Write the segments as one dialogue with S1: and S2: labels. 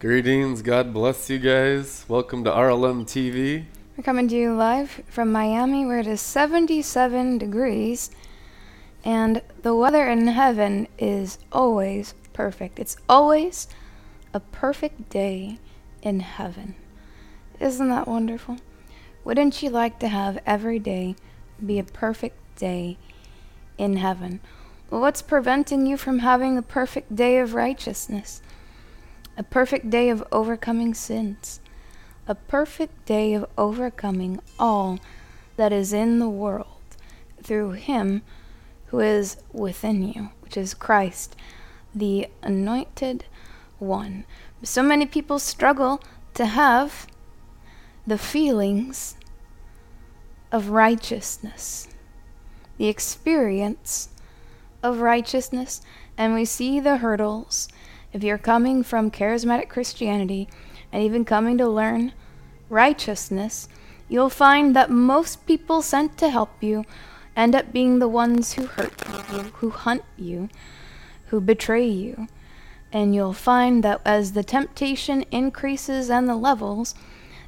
S1: Greetings, God bless you guys. Welcome to RLM TV.
S2: We're coming to you live from Miami where it is 77 degrees and the weather in heaven is always perfect. It's always a perfect day in heaven. Isn't that wonderful? Wouldn't you like to have every day be a perfect day in heaven? Well, what's preventing you from having a perfect day of righteousness? A perfect day of overcoming sins? A perfect day of overcoming all that is in the world through Him who is within you, which is Christ, the anointed one. So many people struggle to have the feelings of righteousness, the experience of righteousness, and we see the hurdles. If you're coming from charismatic Christianity and even coming to learn righteousness, you'll find that most people sent to help you end up being the ones who hurt you, who hunt you, who betray you. And you'll find that as the temptation increases and the levels,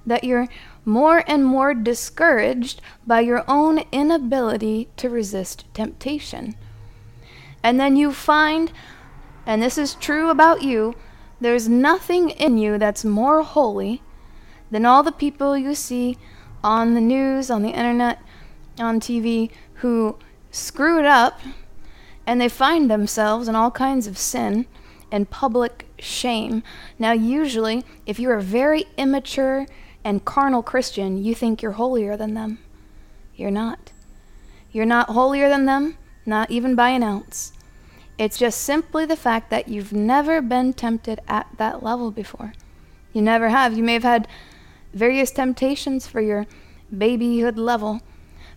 S2: that you're more and more discouraged by your own inability to resist temptation. And then you find, and this is true about you, there's nothing in you that's more holy than all the people you see on the news, on the internet, on TV who screw it up and they find themselves in all kinds of sin and public shame. Now, usually, if you're a very immature and carnal Christian, you think you're holier than them. You're not. You're not holier than them, not even by an ounce. It's just simply the fact that you've never been tempted at that level before. You never have. You may have had various temptations for your babyhood level,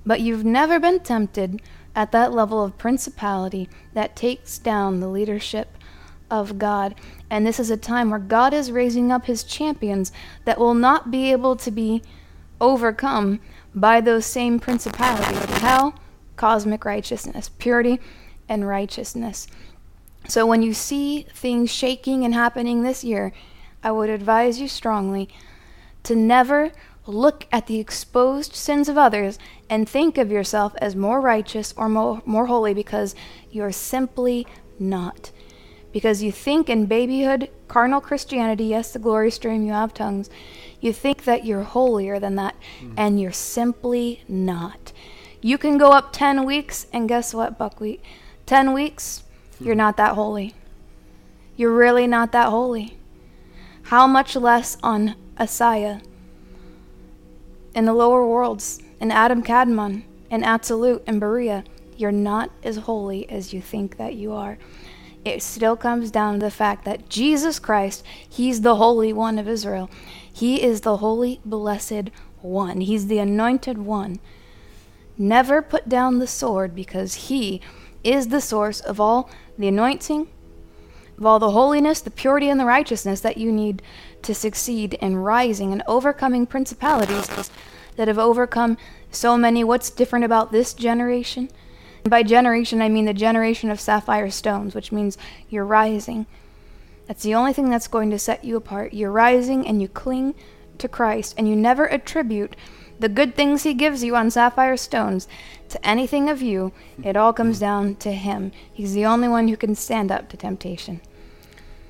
S2: but you've never been tempted at that level of principality that takes down the leadership of God. And this is a time where God is raising up his champions that will not be able to be overcome by those same principalities. How? Cosmic righteousness, purity, and righteousness. So when you see things shaking and happening this year, I would advise you strongly to never look at the exposed sins of others and think of yourself as more righteous or more, more holy because you're simply not. Because you think in babyhood, carnal Christianity, yes, the glory stream, you have tongues, you think that you're holier than that, mm. and you're simply not. You can go up 10 weeks, and guess what, buckwheat? 10 weeks, you're not that holy. You're really not that holy. How much less on Assiah? in the lower worlds, in Adam Kadmon, in Absolute, and Beriah, you're not as holy as you think that you are. It still comes down to the fact that Jesus Christ, He's the Holy One of Israel. He is the Holy, Blessed One. He's the Anointed One. Never put down the sword because He is the source of all the anointing, of all the holiness, the purity, and the righteousness that you need to succeed in rising and overcoming principalities that have overcome so many. What's different about this generation? And by generation, I mean the generation of sapphire stones, which means you're rising. That's the only thing that's going to set you apart. You're rising and you cling to Christ, and you never attribute the good things He gives you on sapphire stones to anything of you. It all comes down to Him. He's the only one who can stand up to temptation.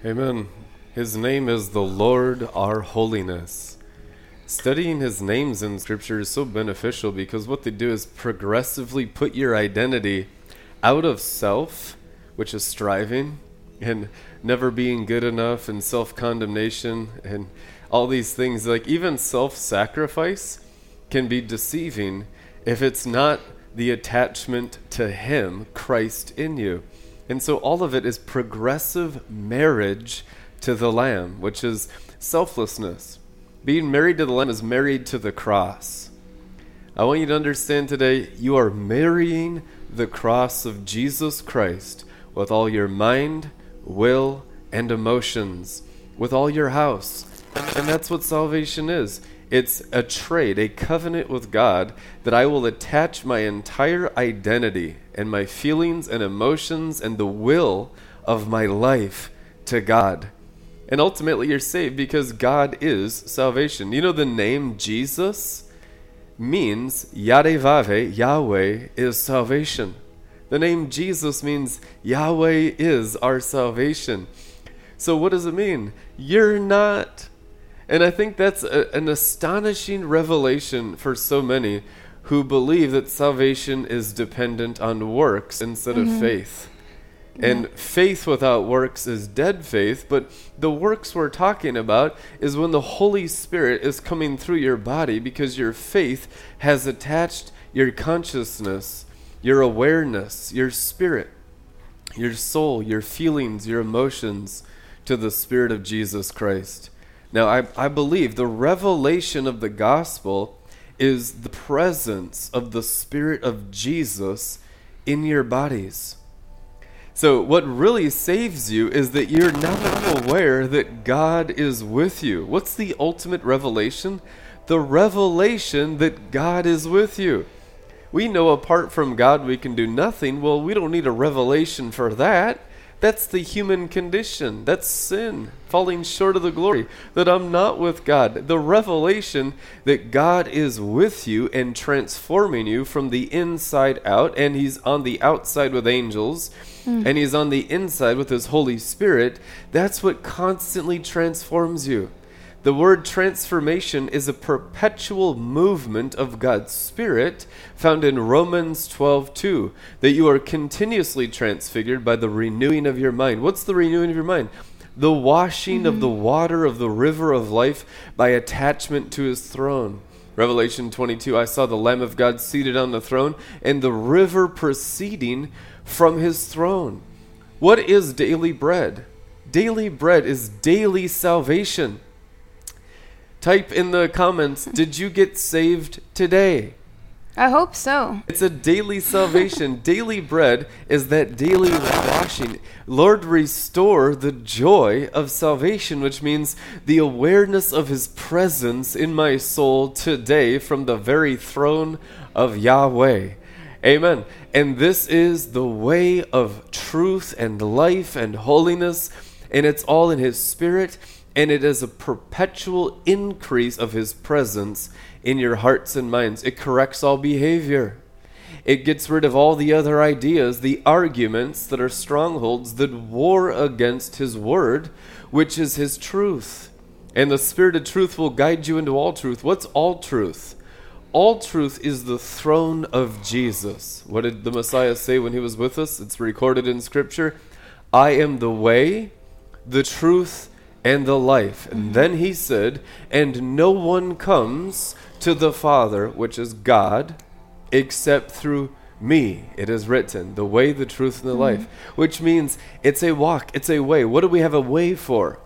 S1: Amen. His name is the Lord our holiness. Studying his names in scripture is so beneficial because what they do is progressively put your identity out of self, which is striving and never being good enough and self condemnation and all these things. Like even self sacrifice can be deceiving if it's not the attachment to Him, Christ in you. And so all of it is progressive marriage to the Lamb, which is selflessness. Being married to the Lamb is married to the cross. I want you to understand today you are marrying the cross of Jesus Christ with all your mind, will, and emotions, with all your house. And that's what salvation is. It's a trade, a covenant with God that I will attach my entire identity and my feelings and emotions and the will of my life to God. And ultimately, you're saved because God is salvation. You know, the name Jesus means Yarevave, Yahweh is salvation. The name Jesus means Yahweh is our salvation. So, what does it mean? You're not. And I think that's a, an astonishing revelation for so many who believe that salvation is dependent on works instead mm-hmm. of faith. And faith without works is dead faith, but the works we're talking about is when the Holy Spirit is coming through your body because your faith has attached your consciousness, your awareness, your spirit, your soul, your feelings, your emotions to the Spirit of Jesus Christ. Now, I, I believe the revelation of the gospel is the presence of the Spirit of Jesus in your bodies. So, what really saves you is that you're now aware that God is with you. What's the ultimate revelation? The revelation that God is with you. We know apart from God we can do nothing. Well, we don't need a revelation for that. That's the human condition. That's sin, falling short of the glory, that I'm not with God. The revelation that God is with you and transforming you from the inside out, and He's on the outside with angels, mm. and He's on the inside with His Holy Spirit, that's what constantly transforms you. The word transformation is a perpetual movement of God's Spirit found in Romans 12:2 that you are continuously transfigured by the renewing of your mind. What's the renewing of your mind? The washing mm-hmm. of the water of the river of life by attachment to his throne. Revelation 22 I saw the lamb of God seated on the throne and the river proceeding from his throne. What is daily bread? Daily bread is daily salvation. Type in the comments, did you get saved today?
S2: I hope so.
S1: It's a daily salvation. daily bread is that daily washing. Lord, restore the joy of salvation, which means the awareness of His presence in my soul today from the very throne of Yahweh. Amen. And this is the way of truth and life and holiness, and it's all in His Spirit and it is a perpetual increase of His presence in your hearts and minds. It corrects all behavior. It gets rid of all the other ideas, the arguments that are strongholds that war against His Word, which is His truth. And the Spirit of truth will guide you into all truth. What's all truth? All truth is the throne of Jesus. What did the Messiah say when he was with us? It's recorded in Scripture. I am the way, the truth, and the life. And then he said, And no one comes to the Father, which is God, except through me. It is written, the way, the truth, and the mm-hmm. life. Which means it's a walk, it's a way. What do we have a way for?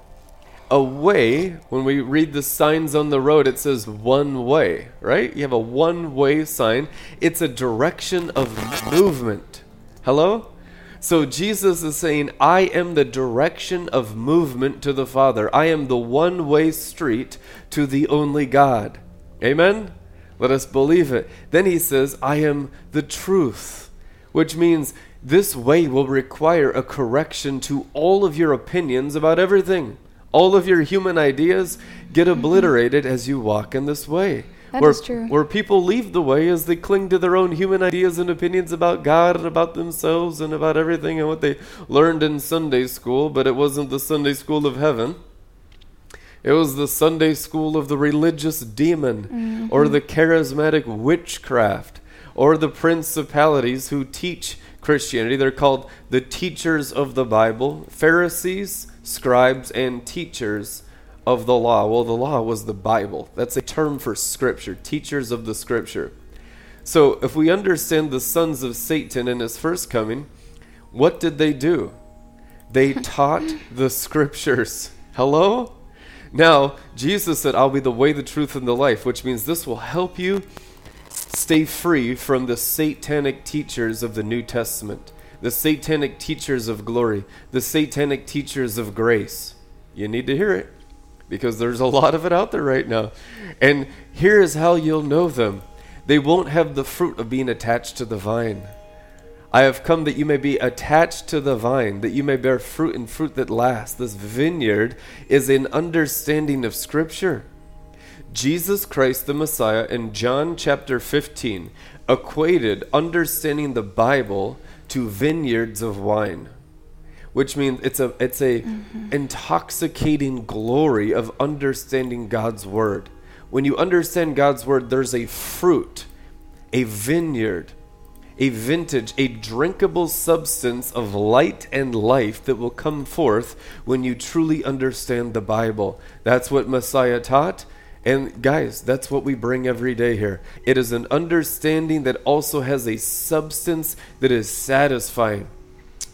S1: A way, when we read the signs on the road, it says one way, right? You have a one way sign. It's a direction of movement. Hello? So Jesus is saying, I am the direction of movement to the Father. I am the one way street to the only God. Amen? Let us believe it. Then he says, I am the truth, which means this way will require a correction to all of your opinions about everything. All of your human ideas get obliterated as you walk in this way.
S2: That
S1: where,
S2: is true.
S1: Where people leave the way as they cling to their own human ideas and opinions about God and about themselves and about everything and what they learned in Sunday school, but it wasn't the Sunday school of heaven. It was the Sunday school of the religious demon mm-hmm. or the charismatic witchcraft or the principalities who teach Christianity. They're called the teachers of the Bible, Pharisees, scribes, and teachers of the law. Well, the law was the Bible. That's a term for scripture, teachers of the scripture. So, if we understand the sons of Satan in his first coming, what did they do? They taught the scriptures. Hello? Now, Jesus said, I'll be the way, the truth, and the life, which means this will help you stay free from the satanic teachers of the New Testament, the satanic teachers of glory, the satanic teachers of grace. You need to hear it because there's a lot of it out there right now. And here is how you'll know them they won't have the fruit of being attached to the vine. I have come that you may be attached to the vine, that you may bear fruit and fruit that lasts. This vineyard is an understanding of Scripture. Jesus Christ the Messiah in John chapter 15 equated understanding the Bible to vineyards of wine which means it's a it's a mm-hmm. intoxicating glory of understanding God's word. When you understand God's word, there's a fruit, a vineyard, a vintage, a drinkable substance of light and life that will come forth when you truly understand the Bible. That's what Messiah taught. And guys, that's what we bring every day here. It is an understanding that also has a substance that is satisfying.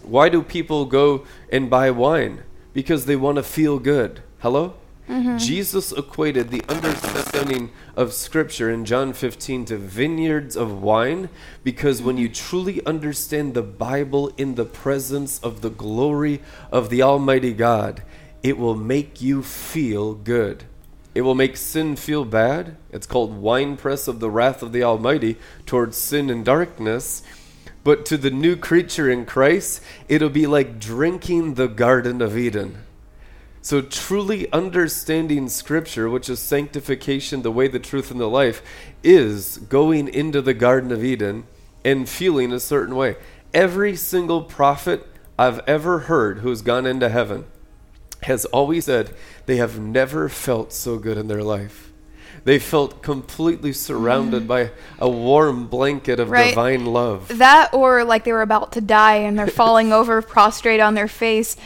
S1: Why do people go and buy wine? Because they want to feel good. Hello? Mm-hmm. Jesus equated the understanding of Scripture in John 15 to vineyards of wine because when you truly understand the Bible in the presence of the glory of the Almighty God, it will make you feel good. It will make sin feel bad. It's called winepress of the wrath of the Almighty towards sin and darkness. But to the new creature in Christ, it'll be like drinking the Garden of Eden. So, truly understanding Scripture, which is sanctification, the way, the truth, and the life, is going into the Garden of Eden and feeling a certain way. Every single prophet I've ever heard who's gone into heaven has always said they have never felt so good in their life. They felt completely surrounded mm. by a warm blanket of right. divine love.
S2: That, or like they were about to die and they're falling over prostrate on their face,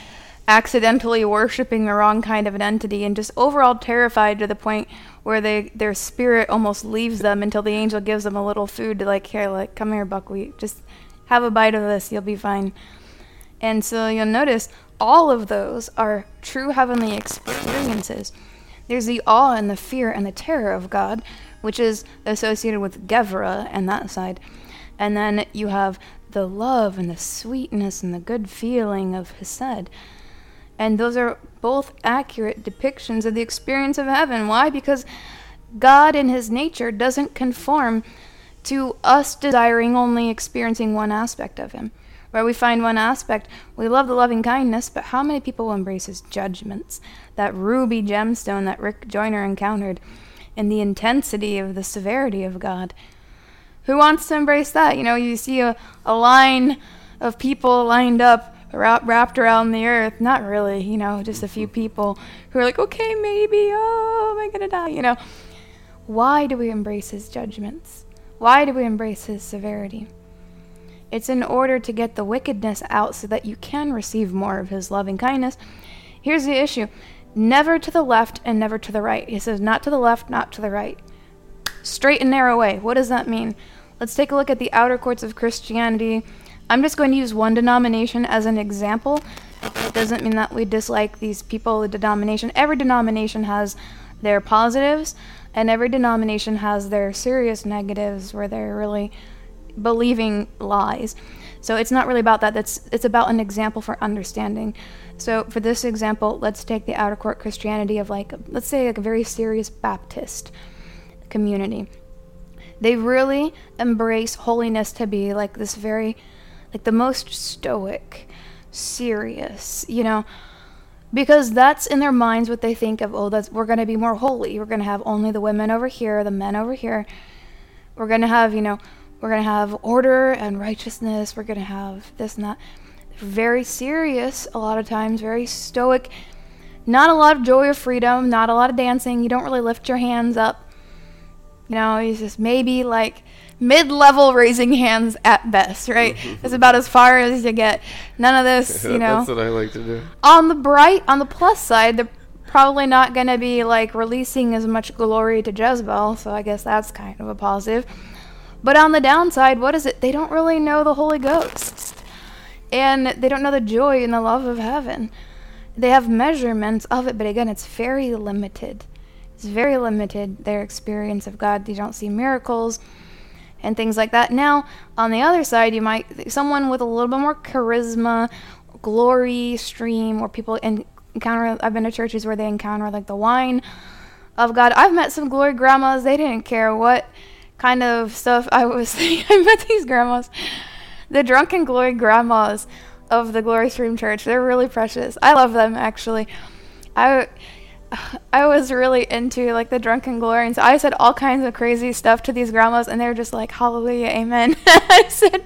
S2: accidentally worshiping the wrong kind of an entity, and just overall terrified to the point where they their spirit almost leaves them until the angel gives them a little food to like here, like come here, buckwheat, just have a bite of this, you'll be fine. And so you'll notice all of those are true heavenly experiences. There's the awe and the fear and the terror of God, which is associated with Gevurah and that side. And then you have the love and the sweetness and the good feeling of Hesed. And those are both accurate depictions of the experience of heaven. Why? Because God in His nature doesn't conform to us desiring only experiencing one aspect of Him where we find one aspect. We love the loving kindness, but how many people will embrace his judgments? That ruby gemstone that Rick Joyner encountered, and the intensity of the severity of God. Who wants to embrace that? You know, you see a, a line of people lined up wrap, wrapped around the earth. Not really, you know, just a few mm-hmm. people who are like, okay, maybe, oh, am I going to die? You know, why do we embrace his judgments? Why do we embrace his severity? It's in order to get the wickedness out so that you can receive more of his loving kindness. Here's the issue never to the left and never to the right. He says, not to the left, not to the right. Straight and narrow way. What does that mean? Let's take a look at the outer courts of Christianity. I'm just going to use one denomination as an example. It doesn't mean that we dislike these people, the denomination. Every denomination has their positives, and every denomination has their serious negatives where they're really believing lies. So it's not really about that. That's it's about an example for understanding. So for this example, let's take the outer court Christianity of like let's say like a very serious Baptist community. They really embrace holiness to be like this very like the most stoic, serious, you know, because that's in their minds what they think of, oh, that's we're going to be more holy. We're going to have only the women over here, the men over here. We're going to have, you know, we're going to have order and righteousness. We're going to have this and that. Very serious, a lot of times, very stoic. Not a lot of joy or freedom, not a lot of dancing. You don't really lift your hands up. You know, it's just maybe like mid level raising hands at best, right? it's about as far as you get. None of this, you know.
S1: That's what I like to do.
S2: On the bright, on the plus side, they're probably not going to be like releasing as much glory to Jezebel, so I guess that's kind of a positive. But on the downside, what is it? They don't really know the Holy Ghost. And they don't know the joy and the love of heaven. They have measurements of it, but again, it's very limited. It's very limited, their experience of God. They don't see miracles and things like that. Now, on the other side, you might, someone with a little bit more charisma, glory stream, where people encounter, I've been to churches where they encounter like the wine of God. I've met some glory grandmas, they didn't care what kind of stuff I was thinking. I met these grandmas. the drunken glory grandmas of the Glory Stream Church. They're really precious. I love them actually. I I was really into like the drunken glory, and so I said all kinds of crazy stuff to these grandmas, and they were just like, "Hallelujah, Amen." I said,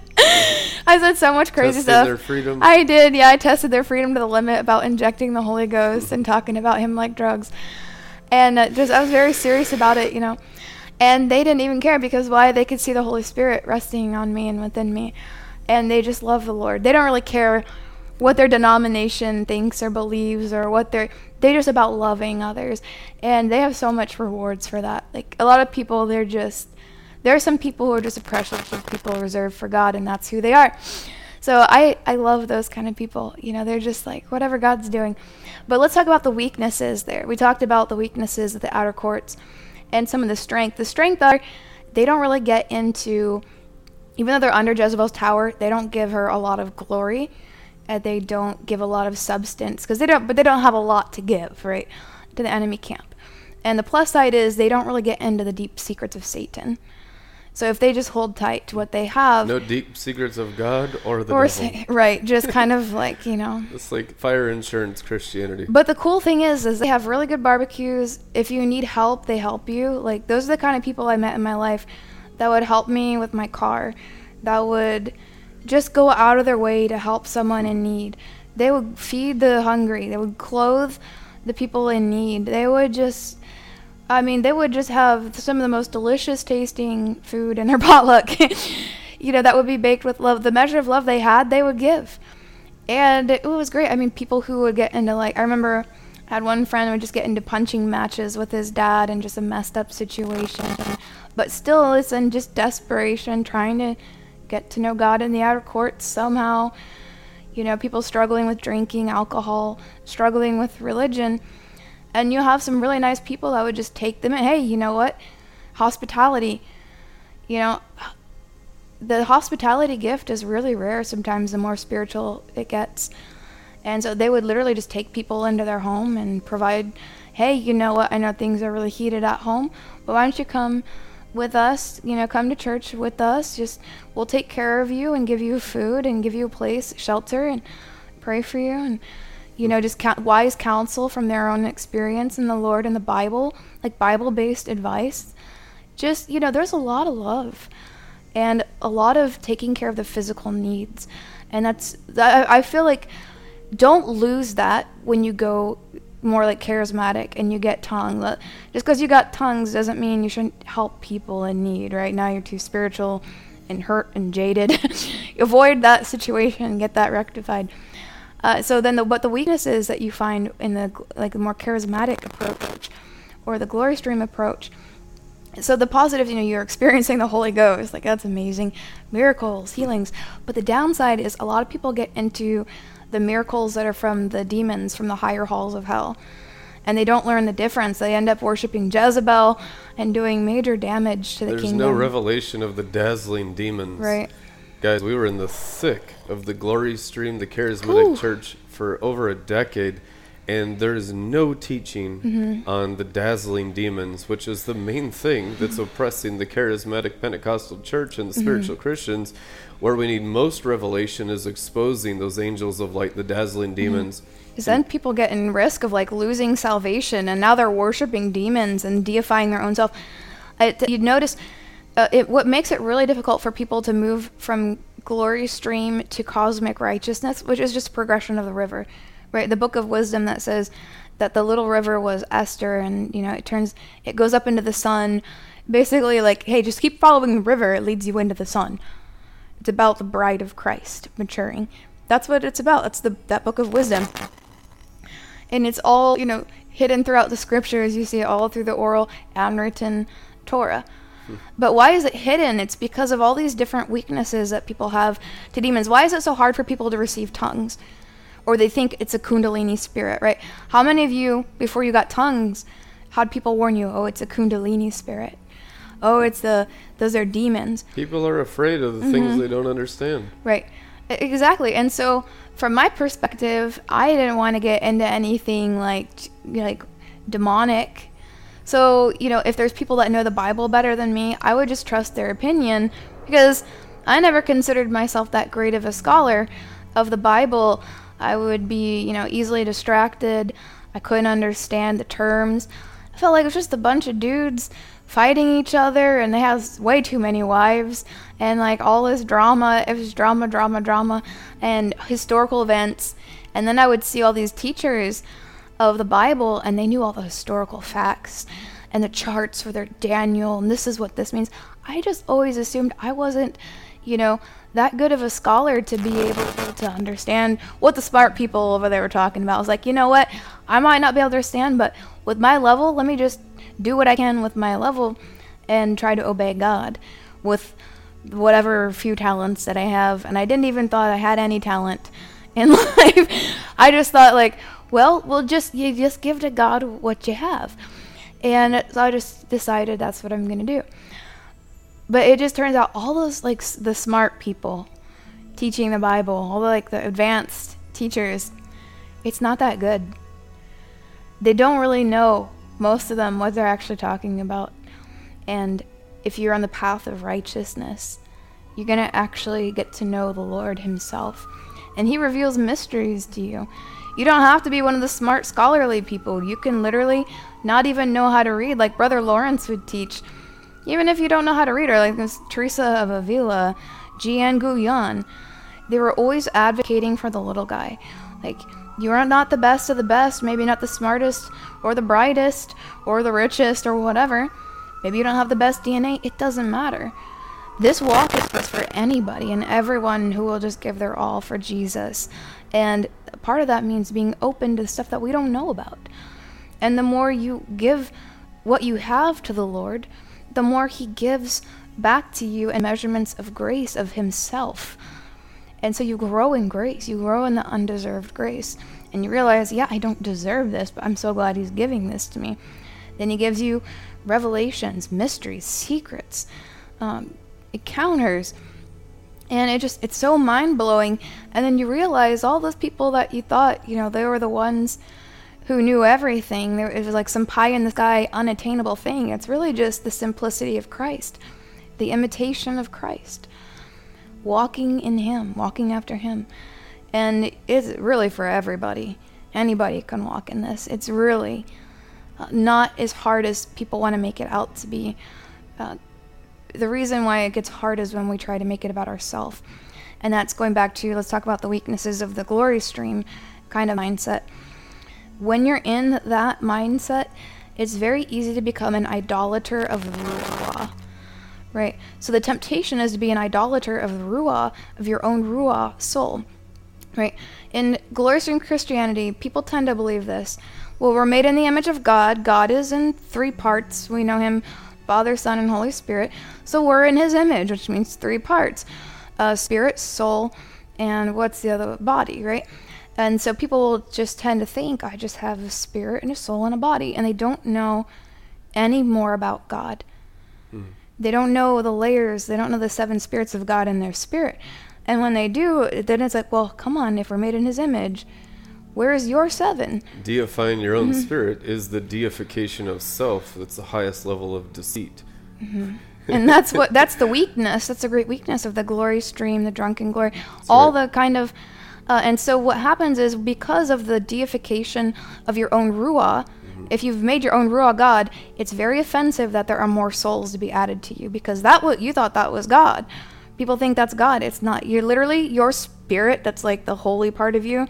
S2: I said so much crazy
S1: Tested
S2: stuff.
S1: their freedom.
S2: I did, yeah. I tested their freedom to the limit about injecting the Holy Ghost and talking about Him like drugs, and uh, just I was very serious about it, you know. And they didn't even care because why? They could see the Holy Spirit resting on me and within me, and they just love the Lord. They don't really care what their denomination thinks or believes or what they're they're just about loving others. And they have so much rewards for that. Like a lot of people they're just there are some people who are just a precious people reserved for god and that's who they are. So i i love those kind of people. You know they're just like whatever god's doing. But let's talk about the weaknesses there. We talked about the weaknesses of the outer courts and some of the strength. The strength are they don't really get into even though they're under jezebel's tower they don't give her a lot of glory and they don't give a lot of substance because they don't but they don't have a lot to give right to the enemy camp. And the plus side is they don't really get into the deep secrets of satan so if they just hold tight to what they have
S1: no deep secrets of God or the
S2: or say, right just kind of like you know
S1: It's like fire insurance Christianity.
S2: but the cool thing is is they have really good barbecues if you need help they help you like those are the kind of people i met in my life that would help me with my car that would just go out of their way to help someone in need. They would feed the hungry. They would clothe the people in need. They would just, I mean, they would just have some of the most delicious tasting food in their potluck. you know, that would be baked with love. The measure of love they had, they would give. And it was great. I mean, people who would get into, like, I remember I had one friend who would just get into punching matches with his dad and just a messed up situation. But still, it's in just desperation, trying to get to know God in the outer courts somehow. You know, people struggling with drinking, alcohol, struggling with religion. And you have some really nice people that would just take them in. Hey, you know what? Hospitality. You know, the hospitality gift is really rare sometimes the more spiritual it gets. And so they would literally just take people into their home and provide, hey, you know what? I know things are really heated at home, but why don't you come with us, you know, come to church with us. Just we'll take care of you and give you food and give you a place, shelter, and pray for you, and you know, just wise counsel from their own experience in the Lord and the Bible, like Bible-based advice. Just you know, there's a lot of love, and a lot of taking care of the physical needs, and that's I, I feel like don't lose that when you go more like charismatic and you get tongue. Just because you got tongues doesn't mean you shouldn't help people in need, right? Now you're too spiritual and hurt and jaded. Avoid that situation and get that rectified. Uh, so then, the, what the weaknesses that you find in the like the more charismatic approach or the glory stream approach. So the positive, you know, you're experiencing the Holy Ghost, like that's amazing, miracles, healings. But the downside is a lot of people get into the miracles that are from the demons from the higher halls of hell. And they don't learn the difference. They end up worshiping Jezebel and doing major damage to the
S1: There's
S2: kingdom.
S1: There's no revelation of the dazzling demons.
S2: Right.
S1: Guys, we were in the thick of the glory stream, the charismatic
S2: Whew.
S1: church, for over a decade, and there's no teaching
S2: Mm-hmm.
S1: on the dazzling demons, which is the main thing that's oppressing the charismatic Pentecostal church and the
S2: Mm-hmm.
S1: spiritual Christians. Where we need most revelation is exposing those angels of light, the dazzling
S2: Mm-hmm.
S1: demons.
S2: Because then people get in risk of like losing salvation, and now they're worshiping demons and deifying their own self. It, you'd notice uh, it, what makes it really difficult for people to move from glory stream to cosmic righteousness, which is just progression of the river, right? The book of wisdom that says that the little river was Esther, and you know it turns, it goes up into the sun. Basically, like, hey, just keep following the river; it leads you into the sun. It's about the bride of Christ maturing. That's what it's about. That's the that book of wisdom. And it's all, you know, hidden throughout the scriptures. You see it all through the oral and written Torah. But why is it hidden? It's because of all these different weaknesses that people have to demons. Why is it so hard for people to receive tongues? Or they think it's a Kundalini spirit, right? How many of you, before you got tongues, how'd people warn you? Oh, it's a Kundalini spirit. Oh, it's the, those are demons.
S1: People are afraid of the
S2: Mm-hmm.
S1: things they don't understand.
S2: Right. Exactly. And so, from my perspective, I didn't want to get into anything like like demonic. So, you know, if there's people that know the Bible better than me, I would just trust their opinion because I never considered myself that great of a scholar of the Bible. I would be, you know, easily distracted. I couldn't understand the terms. I felt like it was just a bunch of dudes fighting each other and they have way too many wives and like all this drama. It was drama, drama, drama and historical events. And then I would see all these teachers of the Bible and they knew all the historical facts and the charts for their Daniel and this is what this means. I just always assumed I wasn't, you know, that good of a scholar to be able to understand what the smart people over there were talking about. I was like, you know what? I might not be able to understand, but with my level, let me just do what I can with my level and try to obey God with whatever few talents that I have. And I didn't even thought I had any talent in life. I just thought like, well, we'll just you just give to God what you have. And so I just decided that's what I'm to do. But it just turns out all those like the smart people teaching the Bible, all the like the advanced teachers, it's not that good. They don't really know most of them what they're actually talking about. And if you're on the path of righteousness, you're going to actually get to know the Lord himself. And he reveals mysteries to you. You don't have to be one of the smart scholarly people. You can literally not even know how to read like Brother Lawrence would teach even if you don't know how to read or like this Teresa of Avila, Jeanne Guyon, they were always advocating for the little guy. Like, you are not the best of the best, maybe not the smartest or the brightest or the richest or whatever. Maybe you don't have the best DNA, it doesn't matter. This walk is for anybody and everyone who will just give their all for Jesus. And part of that means being open to stuff that we don't know about. And the more you give what you have to the Lord, the more He gives back to you in measurements of grace of Himself. And so you grow in grace, you grow in the undeserved grace. And you realize, yeah, I don't deserve this, but I'm so glad He's giving this to me. Then He gives you revelations, mysteries, secrets, um, encounters. And it just, it's so mind blowing. And then you realize all those people that you thought, you know, they were the ones who knew everything. There, it was like some pie in the sky, unattainable thing. It's really just the simplicity of Christ, the imitation of Christ, walking in Him, walking after Him. And it's really for everybody. Anybody can walk in this. It's really uh, not as hard as people want to make it out to be. Uh, the reason why it gets hard is when we try to make it about ourselves. And that's going back to let's talk about the weaknesses of the glory stream kind of mindset when you're in that mindset, it's very easy to become an idolater of Ruah. Right? So the temptation is to be an idolater of the Ruah, of your own Ruah soul. Right? In glory stream Christianity, people tend to believe this. Well, we're made in the image of God. God is in three parts. We know Him Father, Son, and Holy Spirit. So we're in His image, which means three parts uh, spirit, soul, and what's the other body, right? And so people just tend to think, I just have a spirit and a soul and a body. And they don't know any more about God. Mm. They don't know the layers, they don't know the seven spirits of God in their spirit. And when they do, then it's like, well, come on, if we're made in his image, where is your seven?
S1: Deifying your own mm-hmm. spirit is the deification of self. That's the highest level of deceit.
S2: Mm-hmm. and that's what that's the weakness. That's a great weakness of the glory stream, the drunken glory, that's all right. the kind of uh, and so what happens is because of the deification of your own ruah, mm-hmm. if you've made your own ruah God, it's very offensive that there are more souls to be added to you because that what you thought that was God. People think that's God. It's not. You're literally your spirit. That's like the holy part of you.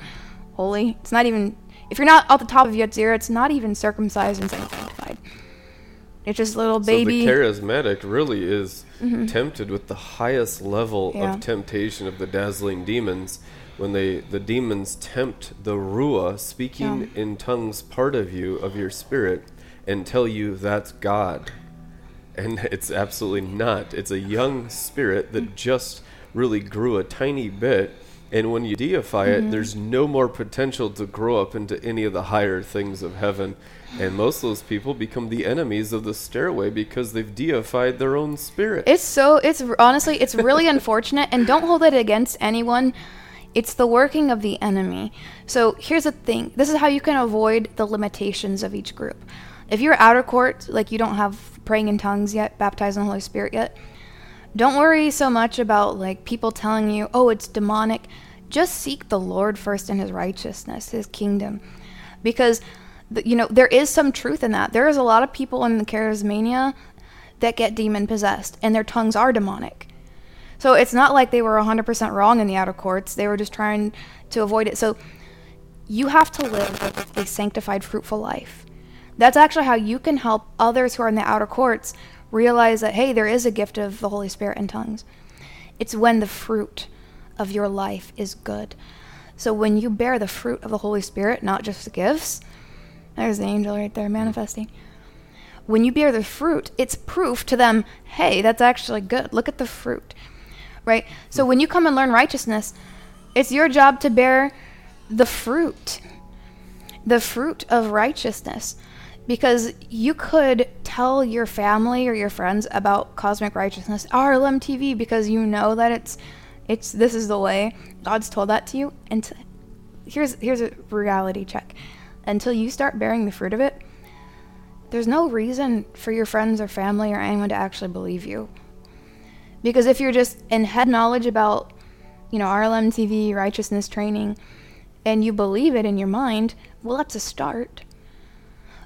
S2: Holy. It's not even. If you're not at the top of Yetzirah, it's not even circumcised and sanctified. It's just little baby.
S1: So the charismatic really is mm-hmm. tempted with the highest level yeah. of temptation of the dazzling demons when they the demons tempt the ruah speaking yeah. in tongues part of you of your spirit and tell you that's god and it's absolutely not it's a young spirit that just really grew a tiny bit and when you deify mm-hmm. it there's no more potential to grow up into any of the higher things of heaven and most of those people become the enemies of the stairway because they've deified their own spirit
S2: it's so it's honestly it's really unfortunate and don't hold it against anyone it's the working of the enemy. So here's the thing this is how you can avoid the limitations of each group. If you're outer court, like you don't have praying in tongues yet, baptized in the Holy Spirit yet, Don't worry so much about like people telling you, "Oh, it's demonic." Just seek the Lord first in his righteousness, his kingdom. Because you know, there is some truth in that. There is a lot of people in the charismania that get demon possessed and their tongues are demonic. So it's not like they were 100% wrong in the outer courts. They were just trying to avoid it. So you have to live a sanctified, fruitful life. That's actually how you can help others who are in the outer courts realize that, hey, there is a gift of the Holy Spirit in tongues. It's when the fruit of your life is good. So when you bear the fruit of the Holy Spirit, not just the gifts, there's the angel right there manifesting. When you bear the fruit, it's proof to them, hey, that's actually good. Look at the fruit. Right? So when you come and learn righteousness, it's your job to bear the fruit. The fruit of righteousness because you could tell your family or your friends about cosmic righteousness RLM TV because you know that it's it's this is the way. God's told that to you. And to, here's here's a reality check. Until you start bearing the fruit of it there's no reason for your friends or family or anyone to actually believe you. Because if you're just in head knowledge about you know RLM TV righteousness training and you believe it in your mind well that's a start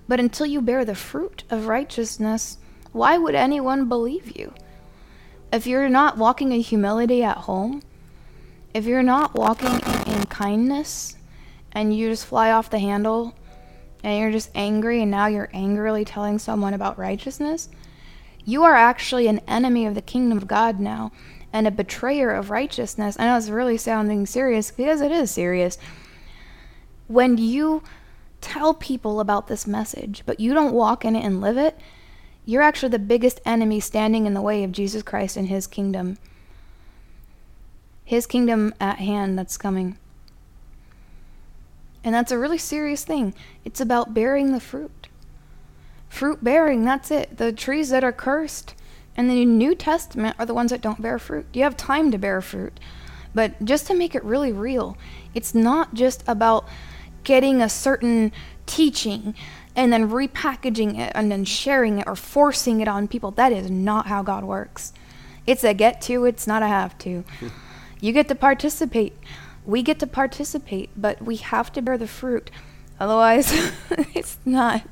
S2: but until you bear the fruit of righteousness, why would anyone believe you? If you're not walking in humility at home, if you're not walking in kindness, and you just fly off the handle, and you're just angry, and now you're angrily telling someone about righteousness, you are actually an enemy of the kingdom of God now, and a betrayer of righteousness. I know it's really sounding serious because it is serious. When you tell people about this message, but you don't walk in it and live it, you're actually the biggest enemy standing in the way of Jesus Christ and his kingdom. His kingdom at hand that's coming. And that's a really serious thing. It's about bearing the fruit. Fruit bearing, that's it. The trees that are cursed in the New Testament are the ones that don't bear fruit. You have time to bear fruit. But just to make it really real, it's not just about getting a certain teaching and then repackaging it and then sharing it or forcing it on people. That is not how God works. It's a get to, it's not a have to. you get to participate. We get to participate, but we have to bear the fruit. Otherwise, it's not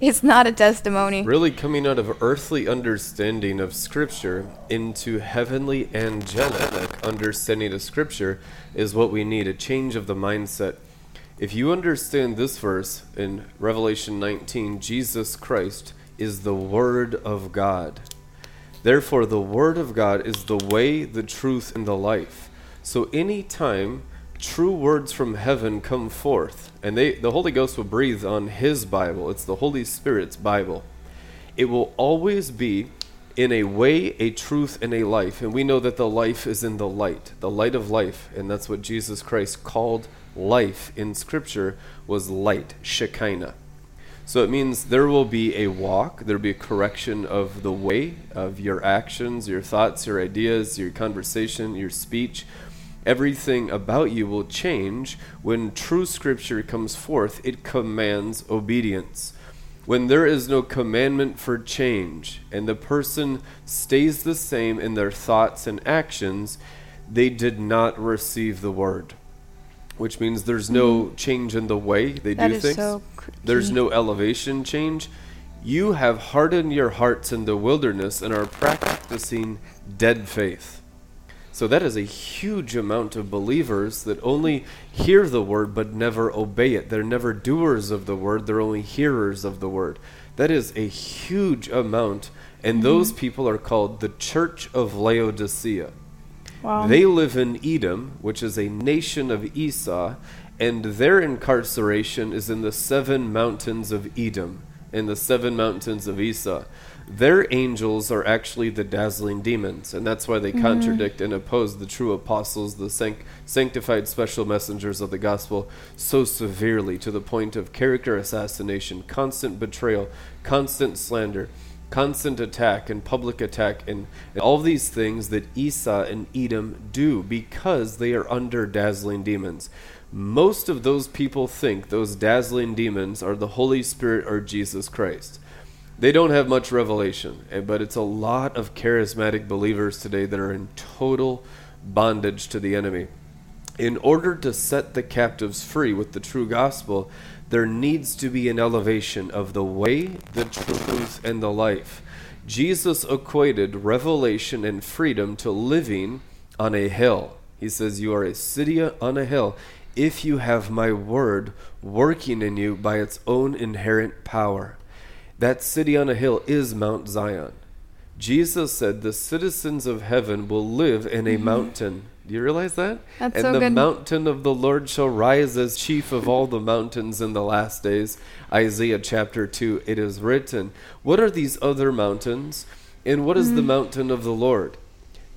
S2: it's not a testimony.
S1: Really coming out of earthly understanding of Scripture into heavenly angelic understanding of Scripture is what we need a change of the mindset. If you understand this verse in Revelation 19, Jesus Christ is the Word of God. Therefore, the Word of God is the way, the truth, and the life. So, anytime true words from heaven come forth, and they, the Holy Ghost will breathe on His Bible, it's the Holy Spirit's Bible, it will always be in a way, a truth, and a life. And we know that the life is in the light, the light of life. And that's what Jesus Christ called life in Scripture was light, Shekinah. So it means there will be a walk, there will be a correction of the way of your actions, your thoughts, your ideas, your conversation, your speech. Everything about you will change when true Scripture comes forth. It commands obedience. When there is no commandment for change and the person stays the same in their thoughts and actions, they did not receive the word which means there's no mm. change in the way they
S2: that
S1: do things.
S2: So
S1: there's no elevation change. You have hardened your hearts in the wilderness and are practicing dead faith. So that is a huge amount of believers that only hear the word but never obey it. They're never doers of the word, they're only hearers of the word. That is a huge amount, and mm-hmm. those people are called the Church of Laodicea. Wow. They live in Edom, which is a nation of Esau, and their incarceration is in the seven mountains of Edom, in the seven mountains of Esau. Their angels are actually the dazzling demons, and that's why they mm-hmm. contradict and oppose the true apostles, the sanct- sanctified special messengers of the gospel, so severely to the point of character assassination, constant betrayal, constant slander constant attack and public attack and, all these things that Esau and Edom do because they are under dazzling demons. Most of those people think those dazzling demons are the Holy Spirit or Jesus Christ. They don't have much revelation, eh, but it's a lot of charismatic believers today that are in total bondage to the enemy. In order to set the captives free with the true gospel, there needs to be an elevation of the way, the truth, and the life. Jesus equated revelation and freedom to living on a hill. He says, You are a city on a hill if you have my word working in you by its own inherent power. That city on a hill is Mount Zion. Jesus said, The citizens of heaven will live in a mm-hmm. mountain. Do you realize that?
S2: That's
S1: and
S2: so
S1: the
S2: good.
S1: mountain of the Lord shall rise as chief of all the mountains in the last days. Isaiah chapter 2. It is written. What are these other mountains? And what is mm-hmm. the mountain of the Lord?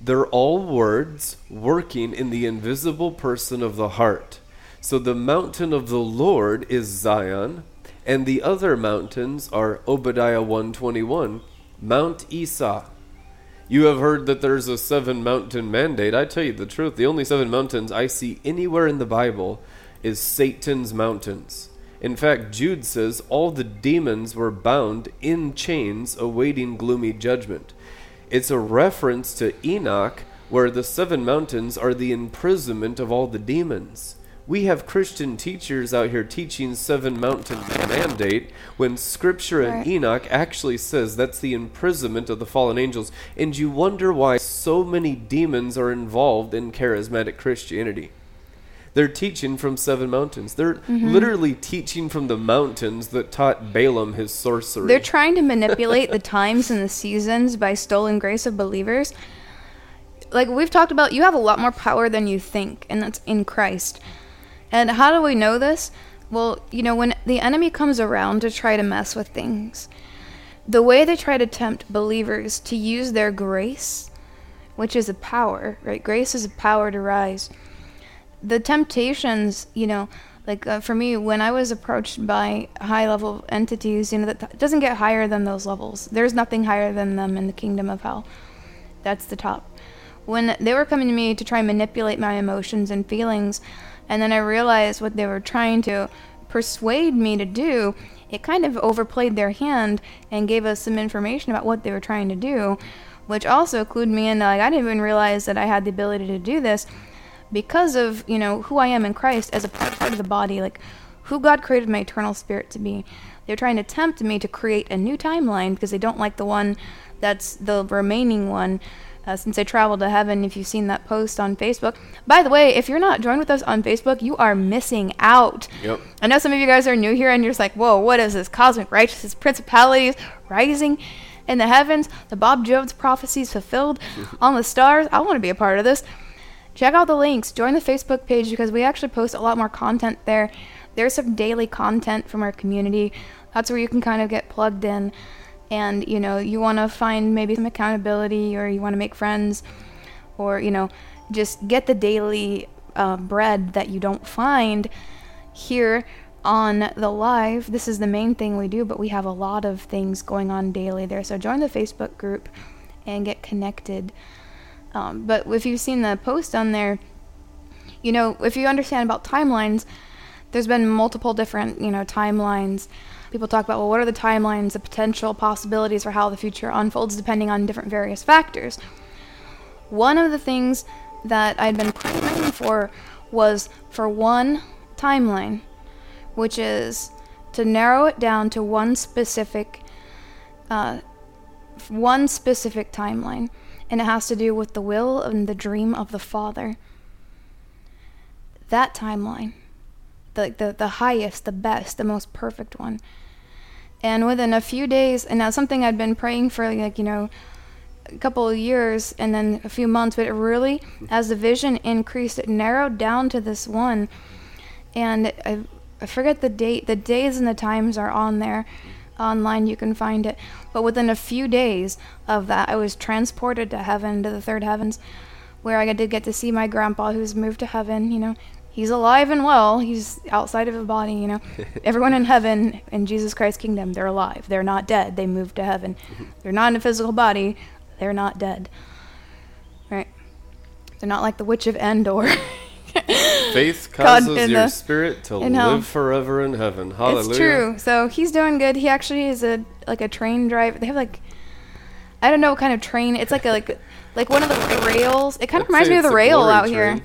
S1: They're all words working in the invisible person of the heart. So the mountain of the Lord is Zion, and the other mountains are Obadiah 121, Mount Esau. You have heard that there's a seven mountain mandate. I tell you the truth, the only seven mountains I see anywhere in the Bible is Satan's mountains. In fact, Jude says all the demons were bound in chains awaiting gloomy judgment. It's a reference to Enoch, where the seven mountains are the imprisonment of all the demons we have Christian teachers out here teaching seven mountain mandate when scripture right. Enoch actually says that's the imprisonment of the fallen angels. And you wonder why so many demons are involved in charismatic Christianity. They're teaching from seven mountains. They're mm-hmm. literally teaching from the mountains that taught Balaam his sorcery.
S2: They're trying to manipulate the times and the seasons by stolen grace of believers. Like we've talked about, you have a lot more power than you think, and that's in Christ. And how do we know this? Well, you know, when the enemy comes around to try to mess with things, the way they try to tempt believers to use their grace, which is a power, right? Grace is a power to rise. The temptations, you know, like uh, for me, when I was approached by high level entities, you know, that t- doesn't get higher than those levels. There's nothing higher than them in the kingdom of hell. That's the top. When they were coming to me to try and manipulate my emotions and feelings, and then I realized what they were trying to persuade me to do. It kind of overplayed their hand and gave us some information about what they were trying to do, which also clued me in. Like I didn't even realize that I had the ability to do this because of you know who I am in Christ as a part of the body, like who God created my eternal spirit to be. They're trying to tempt me to create a new timeline because they don't like the one that's the remaining one uh, since I traveled to heaven. If you've seen that post on Facebook, by the way, if you're not joined with us on Facebook, you are missing out.
S1: Yep.
S2: I know some of you guys are new here and you're just like, whoa, what is this? Cosmic righteousness, principalities rising in the heavens, the Bob Jones prophecies fulfilled on the stars. I want to be a part of this. Check out the links. Join the Facebook page because we actually post a lot more content there. There's some daily content from our community. That's where you can kind of get plugged in and you know you want to find maybe some accountability or you want to make friends or you know just get the daily uh, bread that you don't find here on the live. This is the main thing we do but we have a lot of things going on daily there. So join the facebook group and get connected. Um, but if you've seen the post on there you know if you understand about timelines there's been multiple different you know timelines people talk about, well, what are the timelines, the potential possibilities for how the future unfolds depending on different various factors. One of the things that I'd been praying for was for one timeline, which is to narrow it down to one specific, uh, one specific timeline, and it has to do with the will and the dream of the Father. That timeline the, the, the highest, the best, the most perfect one. And within a few days, and now something I'd been praying for, like, you know, a couple of years and then a few months, but it really, as the vision increased, it narrowed down to this one. And I, I forget the date, the days and the times are on there. Online, you can find it. But within a few days of that, I was transported to heaven, to the third heavens, where I did get to see my grandpa who's moved to heaven, you know, he's alive and well. He's outside of the body, you know. Everyone in heaven in Jesus Christ's kingdom, they're alive. They're not dead. They moved to heaven. They're not in a physical body. They're not dead. Right? They're not like the witch of Endor.
S1: Faith causes your
S2: the-
S1: spirit to
S2: in hell.
S1: live forever in heaven. Hallelujah.
S2: It's true. So he's doing good. He actually is a like a train driver. They have like I don't know what kind of train. It's like a like like one of the rails. It kind of reminds me of the rail out here.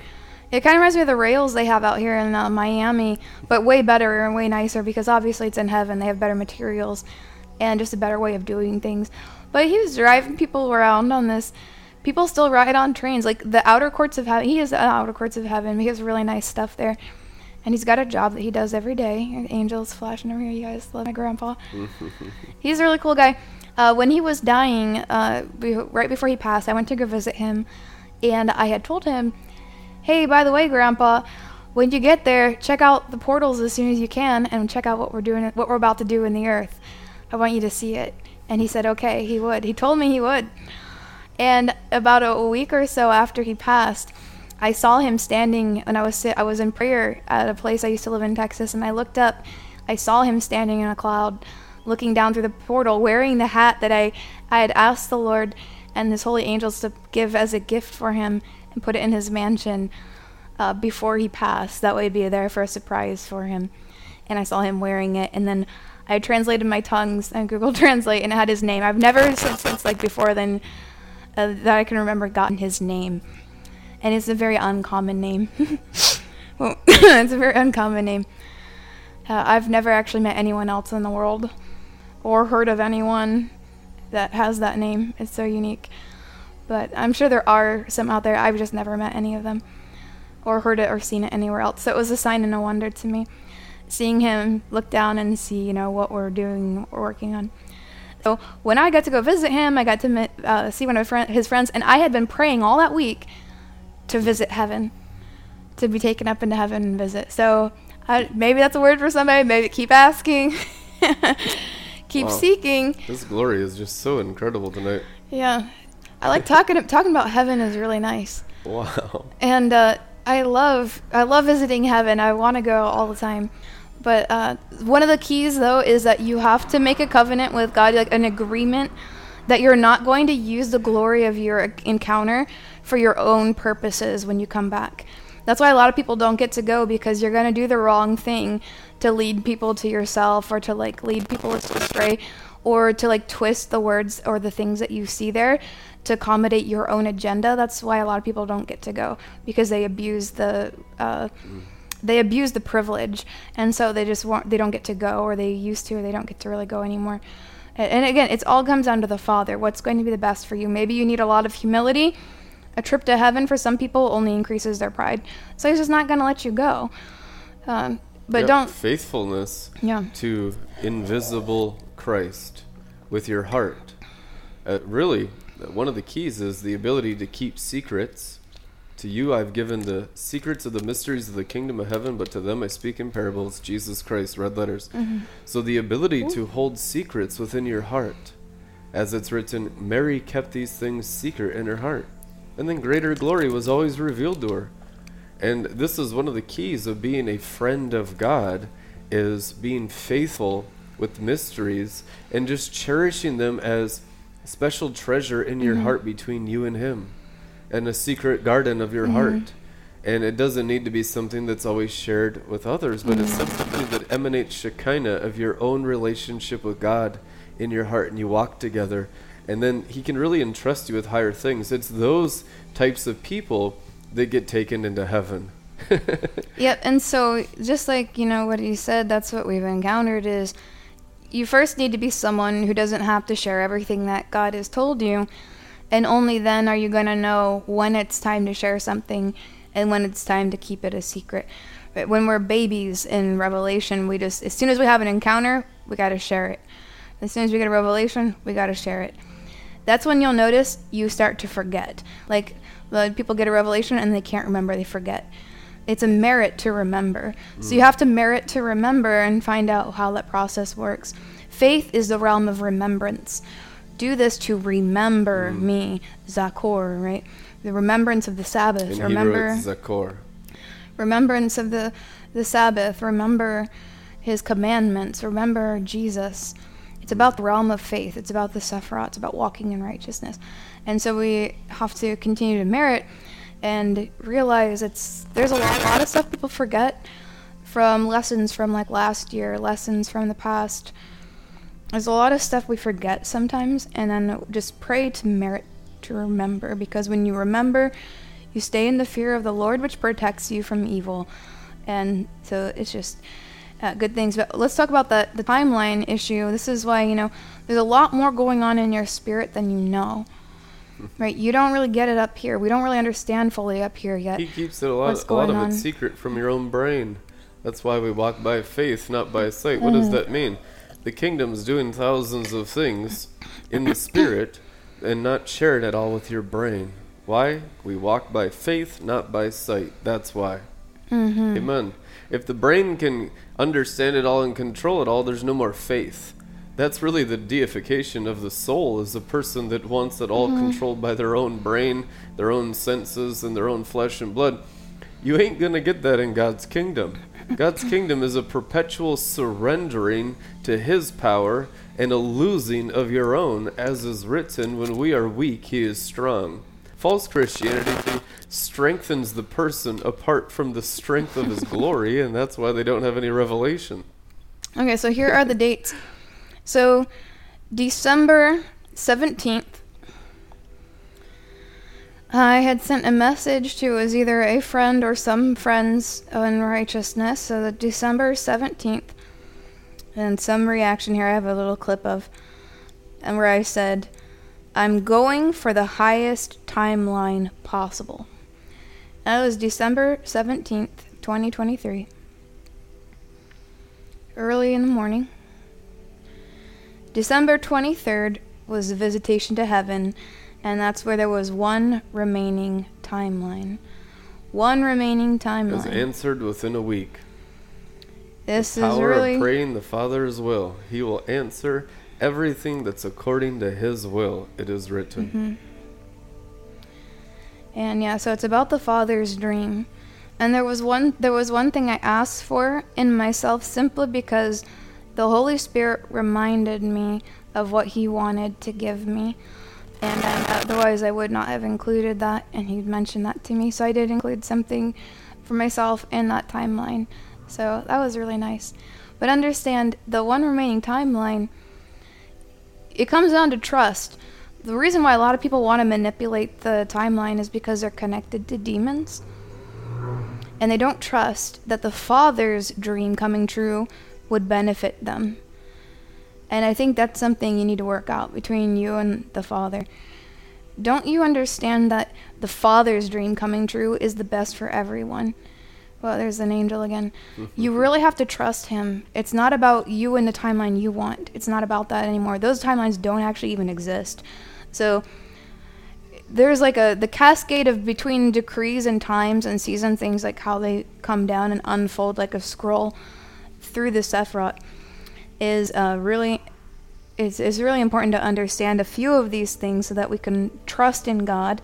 S2: It kind of reminds me of the rails they have out here in uh, Miami, but way better and way nicer because obviously it's in heaven. They have better materials and just a better way of doing things. But he was driving people around on this. People still ride on trains, like the outer courts of heaven. He is the outer courts of heaven. He has really nice stuff there, and he's got a job that he does every day. Angels flashing over here. You guys love my grandpa. He's a really cool guy. Uh, when he was dying, uh, right before he passed, I went to go visit him, and I had told him, "Hey, by the way, Grandpa, when you get there, check out the portals as soon as you can, and check out what we're doing, what we're about to do in the earth. I want you to see it." And he said, "Okay, he would." He told me he would. And about a week or so after he passed, I saw him standing when I was I was in prayer at a place I used to live in Texas, and I looked up. I saw him standing in a cloud, looking down through the portal, wearing the hat that I I had asked the Lord and His holy angels to give as a gift for him and put it in his mansion uh, before he passed. That way, it'd be there for a surprise for him. And I saw him wearing it, and then I translated my tongues and Google Translate, and it had his name. I've never since, since like before then uh, that I can remember gotten his name, and it's a very uncommon name. well, it's a very uncommon name. Uh, I've never actually met anyone else in the world, or heard of anyone that has that name. It's so unique. But I'm sure there are some out there. I've just never met any of them, or heard it or seen it anywhere else. So it was a sign and a wonder to me, seeing him look down and see, you know, what we're doing, what we're working on. So when I got to go visit him, I got to meet, uh, see one of his friends, and I had been praying all that week to visit heaven, to be taken up into heaven and visit. So I, maybe that's a word for somebody. Maybe keep asking, keep
S1: Wow.
S2: seeking.
S1: This glory is just so incredible tonight.
S2: Yeah, I like talking. Talking about heaven is really nice,
S1: Wow.
S2: and uh, I love I love visiting heaven. I want to go all the time. But uh, one of the keys, though, is that you have to make a covenant with God, like an agreement that you're not going to use the glory of your encounter for your own purposes when you come back. That's why a lot of people don't get to go because you're going to do the wrong thing to lead people to yourself or to like lead people astray or to like twist the words or the things that you see there to accommodate your own agenda. That's why a lot of people don't get to go because they abuse the uh, they abuse the privilege, and so they just want they don't get to go, or they used to, or they don't get to really go anymore. And, again, it's all comes down to the Father. What's going to be the best for you? Maybe you need a lot of humility. A trip to heaven for some people only increases their pride, so He's just not going to let you go. Um, but
S1: Yep,
S2: don't,
S1: faithfulness
S2: yeah,
S1: to invisible Christ with your heart. Uh, really, one of the keys is the ability to keep secrets. To you I've given the secrets of the mysteries of the kingdom of heaven, but to them I speak in parables. Jesus Christ, red letters. Mm-hmm. So the ability to hold secrets within your heart. As it's written, Mary kept these things secret in her heart. And then greater glory was always revealed to her. And this is one of the keys of being a friend of God is being faithful with mysteries and just cherishing them as special treasure in your mm-hmm. heart between you and him and a secret garden of your mm-hmm. heart. And it doesn't need to be something that's always shared with others, but it's mm-hmm. something that emanates Shekinah of your own relationship with God in your heart, and you walk together. And then He can really entrust you with higher things. It's those types of people that get taken into heaven.
S2: Yep, and so just like you know what he said, that's what we've encountered is you first need to be someone who doesn't have to share everything that God has told you, and only then are you going to know when it's time to share something and when it's time to keep it a secret. But when we're babies in Revelation, we just as soon as we have an encounter, we got to share it. As soon as we get a revelation, we got to share it. That's when you'll notice you start to forget. Like people get a revelation and they can't remember, they forget it's a merit to remember. So you have to merit to remember and find out how that process works. Faith is the realm of remembrance. Do this to remember mm. me, Zakor, right? The remembrance of the Sabbath.
S1: In
S2: remember
S1: Hebrew, Zakor.
S2: remembrance of the, the Sabbath, remember his commandments, remember Jesus. It's about the realm of faith, it's about the Sephiroth, it's about walking in righteousness. And so we have to continue to merit and realize it's there's a lot, lot of stuff people forget from lessons from like last year, lessons from the past. There's a lot of stuff we forget sometimes, and then just pray to merit to remember because when you remember, you stay in the fear of the Lord, which protects you from evil. And so it's just uh, good things. But let's talk about the, the timeline issue. This is why, you know, there's a lot more going on in your spirit than you know. Right, you don't really get it up here. We don't really understand fully up here yet.
S1: He keeps it a lot, a lot of it secret from your own brain. That's why we walk by faith, not by sight. What mm. does that mean? The kingdom's doing thousands of things in the spirit and not share it at all with your brain. Why? We walk by faith, not by sight. That's why. Mm-hmm. Amen. If the brain can understand it all and control it all, there's no more faith. That's really the deification of the soul is a person that wants it all mm-hmm. controlled by their own brain, their own senses, and their own flesh and blood. You ain't going to get that in God's kingdom. God's kingdom is a perpetual surrendering to His power and a losing of your own, as is written, when we are weak, He is strong. False Christianity strengthens the person apart from the strength of His glory, and that's why they don't have any revelation.
S2: Okay, so here are the dates so, December 17th, I had sent a message to was either a friend or some friends in righteousness. So, the December 17th, and some reaction here I have a little clip of, and where I said, I'm going for the highest timeline possible. That was December 17th, 2023. Early in the morning. December 23rd was the visitation to heaven, and that's where there was one remaining timeline. One remaining timeline.
S1: Was answered within a week.
S2: This
S1: the
S2: is really
S1: of praying the Father's will. He will answer everything that's according to His will. It is written.
S2: Mm-hmm. And yeah, so it's about the Father's dream. And there was one there was one thing I asked for in myself simply because the Holy Spirit reminded me of what He wanted to give me. And otherwise, I would not have included that. And He mentioned that to me. So I did include something for myself in that timeline. So that was really nice. But understand the one remaining timeline, it comes down to trust. The reason why a lot of people want to manipulate the timeline is because they're connected to demons. And they don't trust that the Father's dream coming true would benefit them. And I think that's something you need to work out between you and the Father. Don't you understand that the Father's dream coming true is the best for everyone? Well, there's an angel again. you mm-hmm. really have to trust him. It's not about you and the timeline you want. It's not about that anymore. Those timelines don't actually even exist. So there's like a the cascade of between decrees and times and season things like how they come down and unfold like a scroll through the Sephiroth is uh, really is really important to understand a few of these things so that we can trust in God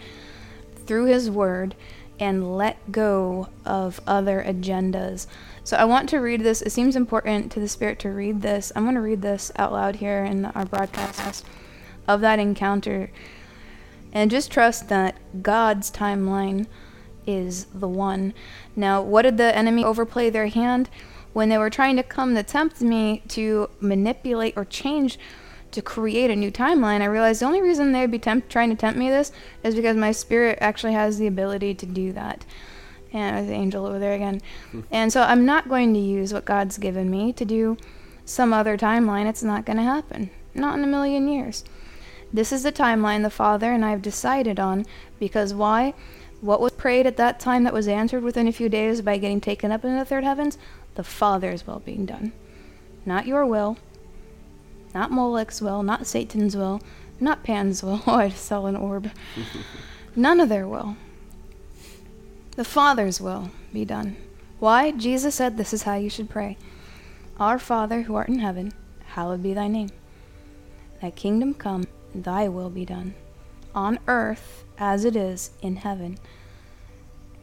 S2: through His Word and let go of other agendas. So I want to read this. It seems important to the Spirit to read this. I'm going to read this out loud here in our broadcast of that encounter. And just trust that God's timeline is the one. Now, what did the enemy overplay their hand? When they were trying to come to tempt me to manipulate or change to create a new timeline, I realized the only reason they'd be tempt- trying to tempt me this is because my spirit actually has the ability to do that. And there's the angel over there again. and so I'm not going to use what God's given me to do some other timeline. It's not going to happen. Not in a million years. This is the timeline the Father and I have decided on because why? What was prayed at that time that was answered within a few days by getting taken up into the third heavens? The Father's will being done. Not your will, not Moloch's will, not Satan's will, not Pan's will. Oh, I'd sell an orb. None of their will. The Father's will be done. Why? Jesus said this is how you should pray Our Father who art in heaven, hallowed be thy name. Thy kingdom come, thy will be done, on earth as it is in heaven,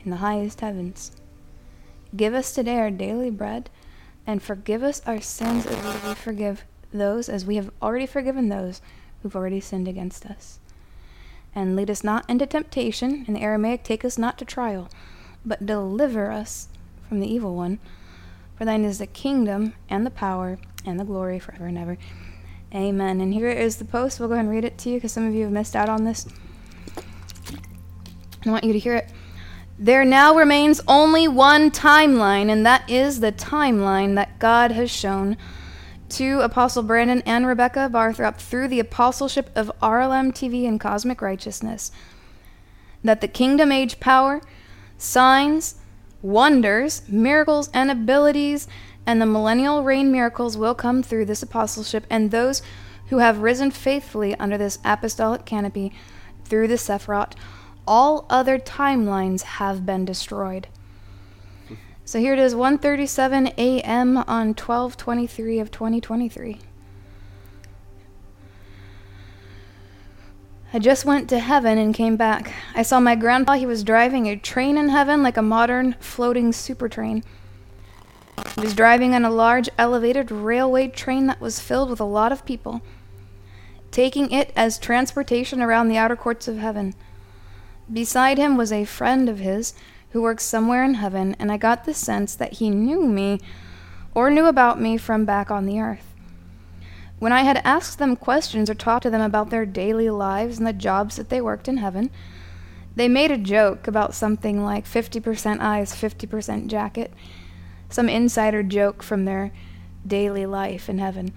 S2: in the highest heavens. Give us today our daily bread, and forgive us our sins as we forgive those, as we have already forgiven those who've already sinned against us. And lead us not into temptation, in the Aramaic, take us not to trial, but deliver us from the evil one. For thine is the kingdom, and the power, and the glory forever and ever. Amen. And here is the post. We'll go ahead and read it to you because some of you have missed out on this. I want you to hear it. There now remains only one timeline, and that is the timeline that God has shown to Apostle Brandon and Rebekah Barthrop through the apostleship of RLM TV and Cosmic Righteousness. That the kingdom age power, signs, wonders, miracles, and abilities, and the millennial reign miracles will come through this apostleship, and those who have risen faithfully under this apostolic canopy through the Sephiroth all other timelines have been destroyed. So here it is 1:37 a.m. on 12/23 of 2023. I just went to heaven and came back. I saw my grandpa. He was driving a train in heaven like a modern floating super train. He was driving on a large elevated railway train that was filled with a lot of people, taking it as transportation around the outer courts of heaven. Beside him was a friend of his who works somewhere in heaven, and I got the sense that he knew me or knew about me from back on the earth. When I had asked them questions or talked to them about their daily lives and the jobs that they worked in heaven, they made a joke about something like 50% eyes, 50% jacket, some insider joke from their daily life in heaven.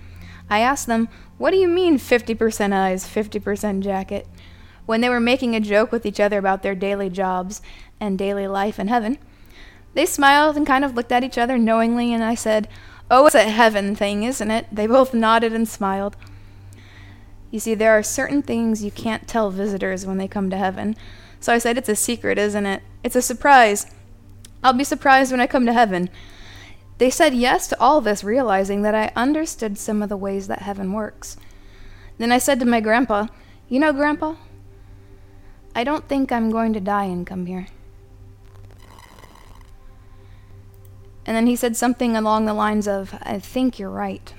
S2: I asked them, What do you mean 50% eyes, 50% jacket? When they were making a joke with each other about their daily jobs and daily life in heaven. They smiled and kind of looked at each other knowingly, and I said, Oh, it's a heaven thing, isn't it? They both nodded and smiled. You see, there are certain things you can't tell visitors when they come to heaven. So I said, It's a secret, isn't it? It's a surprise. I'll be surprised when I come to heaven. They said yes to all this, realizing that I understood some of the ways that heaven works. Then I said to my grandpa, You know, Grandpa, I don't think I'm going to die and come here. And then he said something along the lines of, I think you're right.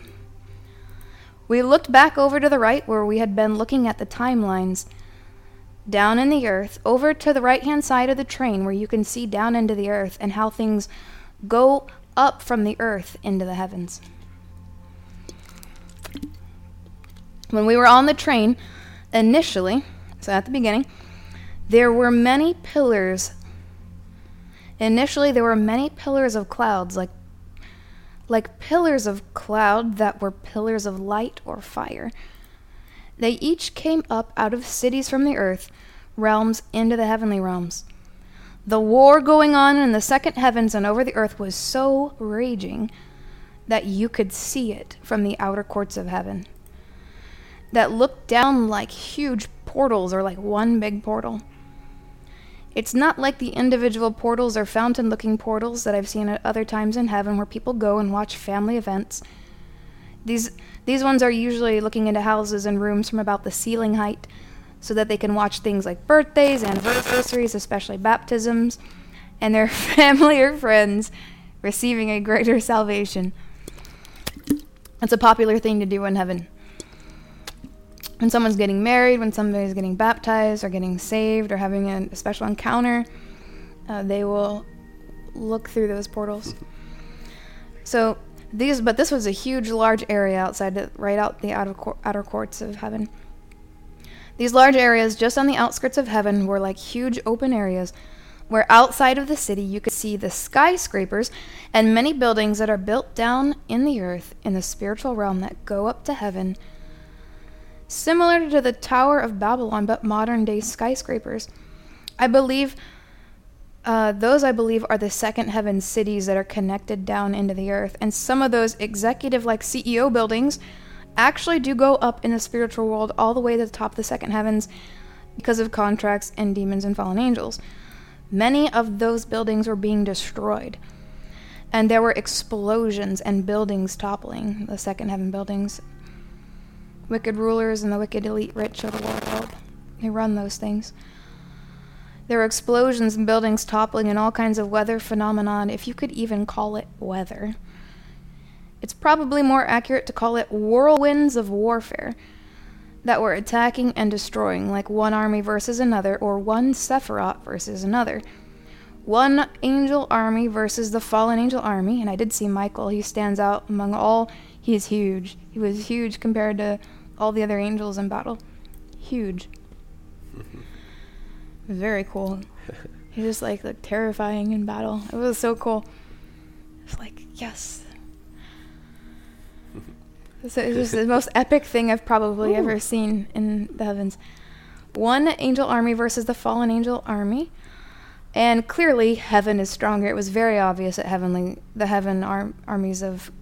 S2: We looked back over to the right where we had been looking at the timelines. Down in the earth, over to the right hand side of the train where you can see down into the earth and how things go up from the earth into the heavens. When we were on the train, initially, so at the beginning, there were many pillars. Initially, there were many pillars of clouds, like, like pillars of cloud that were pillars of light or fire. They each came up out of cities from the earth, realms into the heavenly realms. The war going on in the second heavens and over the earth was so raging that you could see it from the outer courts of heaven. That looked down like huge portals or like one big portal. It's not like the individual portals or fountain looking portals that I've seen at other times in heaven where people go and watch family events. These, these ones are usually looking into houses and rooms from about the ceiling height so that they can watch things like birthdays, anniversaries, especially baptisms, and their family or friends receiving a greater salvation. It's a popular thing to do in heaven when someone's getting married, when somebody's getting baptized or getting saved or having a special encounter, uh, they will look through those portals. So these, but this was a huge, large area outside, right out the outer, outer courts of heaven. These large areas, just on the outskirts of heaven, were like huge open areas where outside of the city you could see the skyscrapers and many buildings that are built down in the earth in the spiritual realm that go up to heaven similar to the Tower of Babylon, but modern day skyscrapers. I believe uh, those, I believe, are the second heaven cities that are connected down into the earth. And some of those executive, like CEO buildings, actually do go up in the spiritual world all the way to the top of the second heavens because of contracts and demons and fallen angels. Many of those buildings were being destroyed. And there were explosions and buildings toppling, the second heaven buildings wicked rulers and the wicked elite rich of the world. They run those things. There were explosions and buildings toppling and all kinds of weather phenomenon, if you could even call it weather. It's probably more accurate to call it whirlwinds of warfare. that were attacking and destroying, like one army versus another, or one Sephiroth versus another. One angel army versus the fallen angel army, and I did see Michael. He stands out among all. He's huge. He was huge compared to all the other angels in battle. Huge. Very cool. He's just like like terrifying in battle. It was so cool. It's like yes. So it's just the most epic thing I've probably Ooh. ever seen in the heavens. One angel army versus the fallen angel army. And clearly heaven is stronger. It was very obvious that heavenly the heaven ar- armies of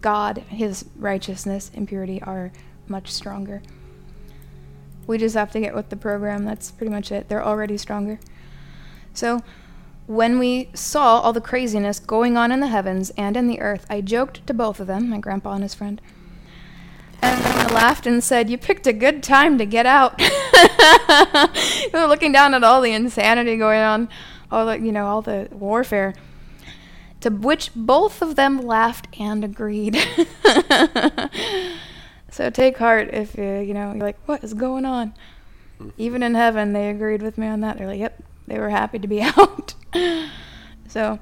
S2: God, his righteousness and purity are much stronger. We just have to get with the program. That's pretty much it. They're already stronger. So, when we saw all the craziness going on in the heavens and in the earth, I joked to both of them, my grandpa and his friend, and I laughed and said, You picked a good time to get out. we were looking down at all the insanity going on, all the, you know, all the warfare. To which both of them laughed and agreed. so take heart if you, you know, you're like, What is going on? Mm-hmm. Even in heaven, they agreed with me on that. They're like, Yep, they were happy to be out. so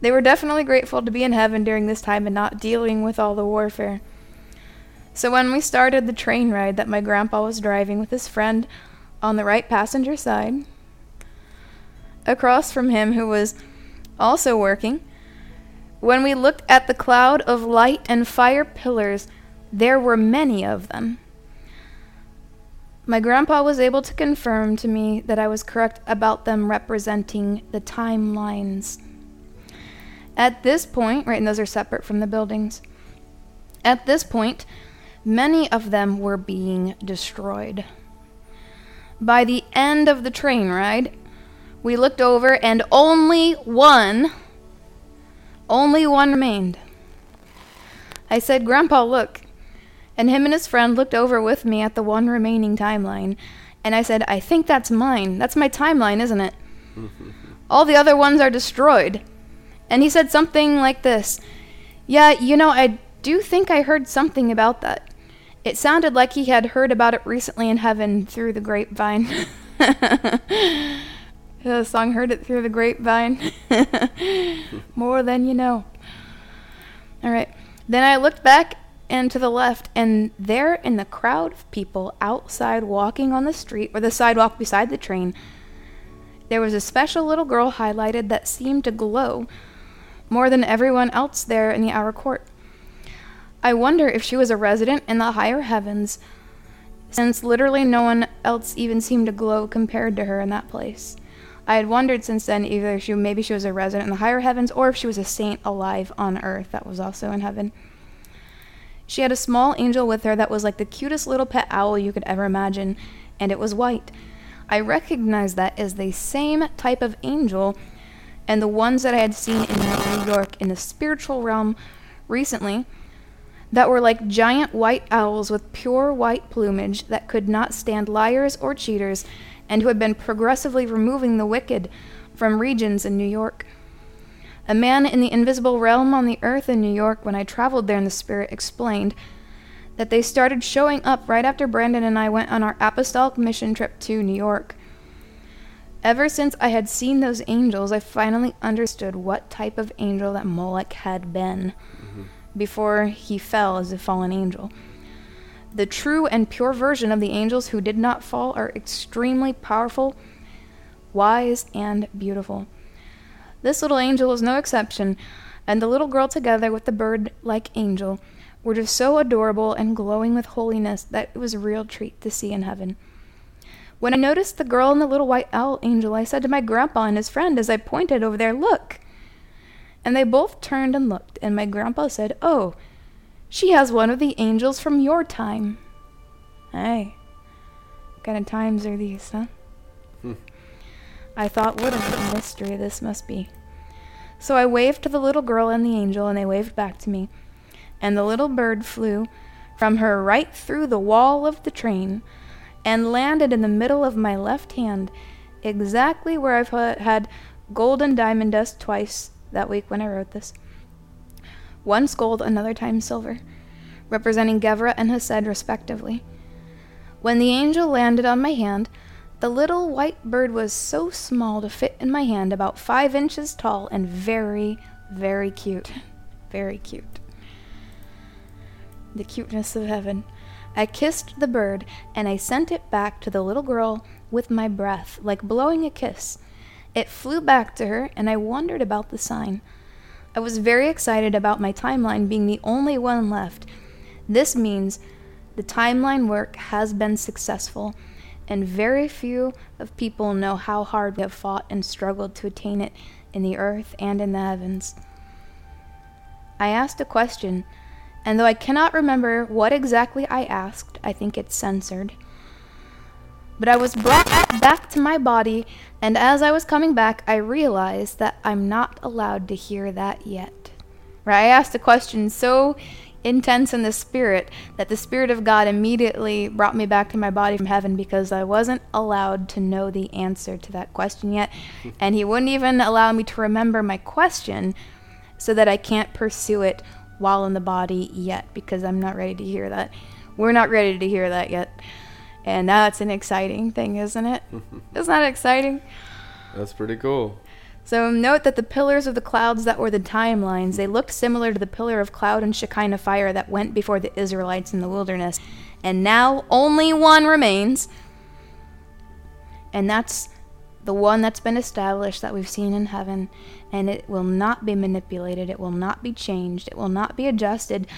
S2: they were definitely grateful to be in heaven during this time and not dealing with all the warfare. So when we started the train ride that my grandpa was driving with his friend on the right passenger side, across from him who was also working, when we looked at the cloud of light and fire pillars, there were many of them. My grandpa was able to confirm to me that I was correct about them representing the timelines. At this point, right, and those are separate from the buildings. At this point, many of them were being destroyed. By the end of the train ride, we looked over and only one, only one remained. I said, Grandpa, look, and him and his friend looked over with me at the one remaining timeline. And I said, I think that's mine. That's my timeline, isn't it? All the other ones are destroyed. And he said something like this Yeah, you know, I do think I heard something about that. It sounded like he had heard about it recently in heaven through the grapevine. the song Heard It Through the Grapevine. More than you know. All right. Then I looked back and to the left, and there in the crowd of people outside walking on the street or the sidewalk beside the train, there was a special little girl highlighted that seemed to glow more than everyone else there in the outer court. I wonder if she was a resident in the higher heavens, since literally no one else even seemed to glow compared to her in that place. I had wondered since then either she maybe she was a resident in the higher heavens or if she was a saint alive on earth that was also in heaven. She had a small angel with her that was like the cutest little pet owl you could ever imagine, and it was white. I recognized that as the same type of angel and the ones that I had seen in New York in the spiritual realm recently that were like giant white owls with pure white plumage that could not stand liars or cheaters and who had been progressively removing the wicked from regions in New York. A man in the invisible realm on the earth in New York, when I traveled there in the spirit, explained that they started showing up right after Brandon and I went on our apostolic mission trip to New York. Ever since I had seen those angels, I finally understood what type of angel that Moloch had been mm-hmm. before he fell as a fallen angel. The true and pure version of the angels who did not fall are extremely powerful, wise, and beautiful. This little angel was no exception, and the little girl, together with the bird like angel, were just so adorable and glowing with holiness that it was a real treat to see in heaven. When I noticed the girl and the little white owl angel, I said to my grandpa and his friend as I pointed over there, Look! And they both turned and looked, and my grandpa said, Oh, she has one of the angels from your time. Hey, what kind of times are these, huh? I thought, what a mystery this must be. So I waved to the little girl and the angel, and they waved back to me. And the little bird flew from her right through the wall of the train and landed in the middle of my left hand, exactly where I've had gold and diamond dust twice that week when I wrote this. Once gold, another time silver, representing Gevurah and Hesed respectively. When the angel landed on my hand, the little white bird was so small to fit in my hand, about five inches tall, and very, very cute. Very cute. The cuteness of heaven. I kissed the bird, and I sent it back to the little girl with my breath, like blowing a kiss. It flew back to her, and I wondered about the sign. I was very excited about my timeline being the only one left. This means the timeline work has been successful, and very few of people know how hard we have fought and struggled to attain it in the earth and in the heavens. I asked a question, and though I cannot remember what exactly I asked, I think it's censored. But I was brought back to my body, and as I was coming back, I realized that I'm not allowed to hear that yet. Right? I asked a question so intense in the spirit that the spirit of God immediately brought me back to my body from heaven because I wasn't allowed to know the answer to that question yet. and he wouldn't even allow me to remember my question so that I can't pursue it while in the body yet because I'm not ready to hear that. We're not ready to hear that yet. And that's an exciting thing, isn't it? Isn't that exciting?
S1: That's pretty cool.
S2: So note that the pillars of the clouds that were the timelines, they looked similar to the pillar of cloud and Shekinah fire that went before the Israelites in the wilderness. And now only one remains. And that's the one that's been established that we've seen in heaven. And it will not be manipulated. It will not be changed. It will not be adjusted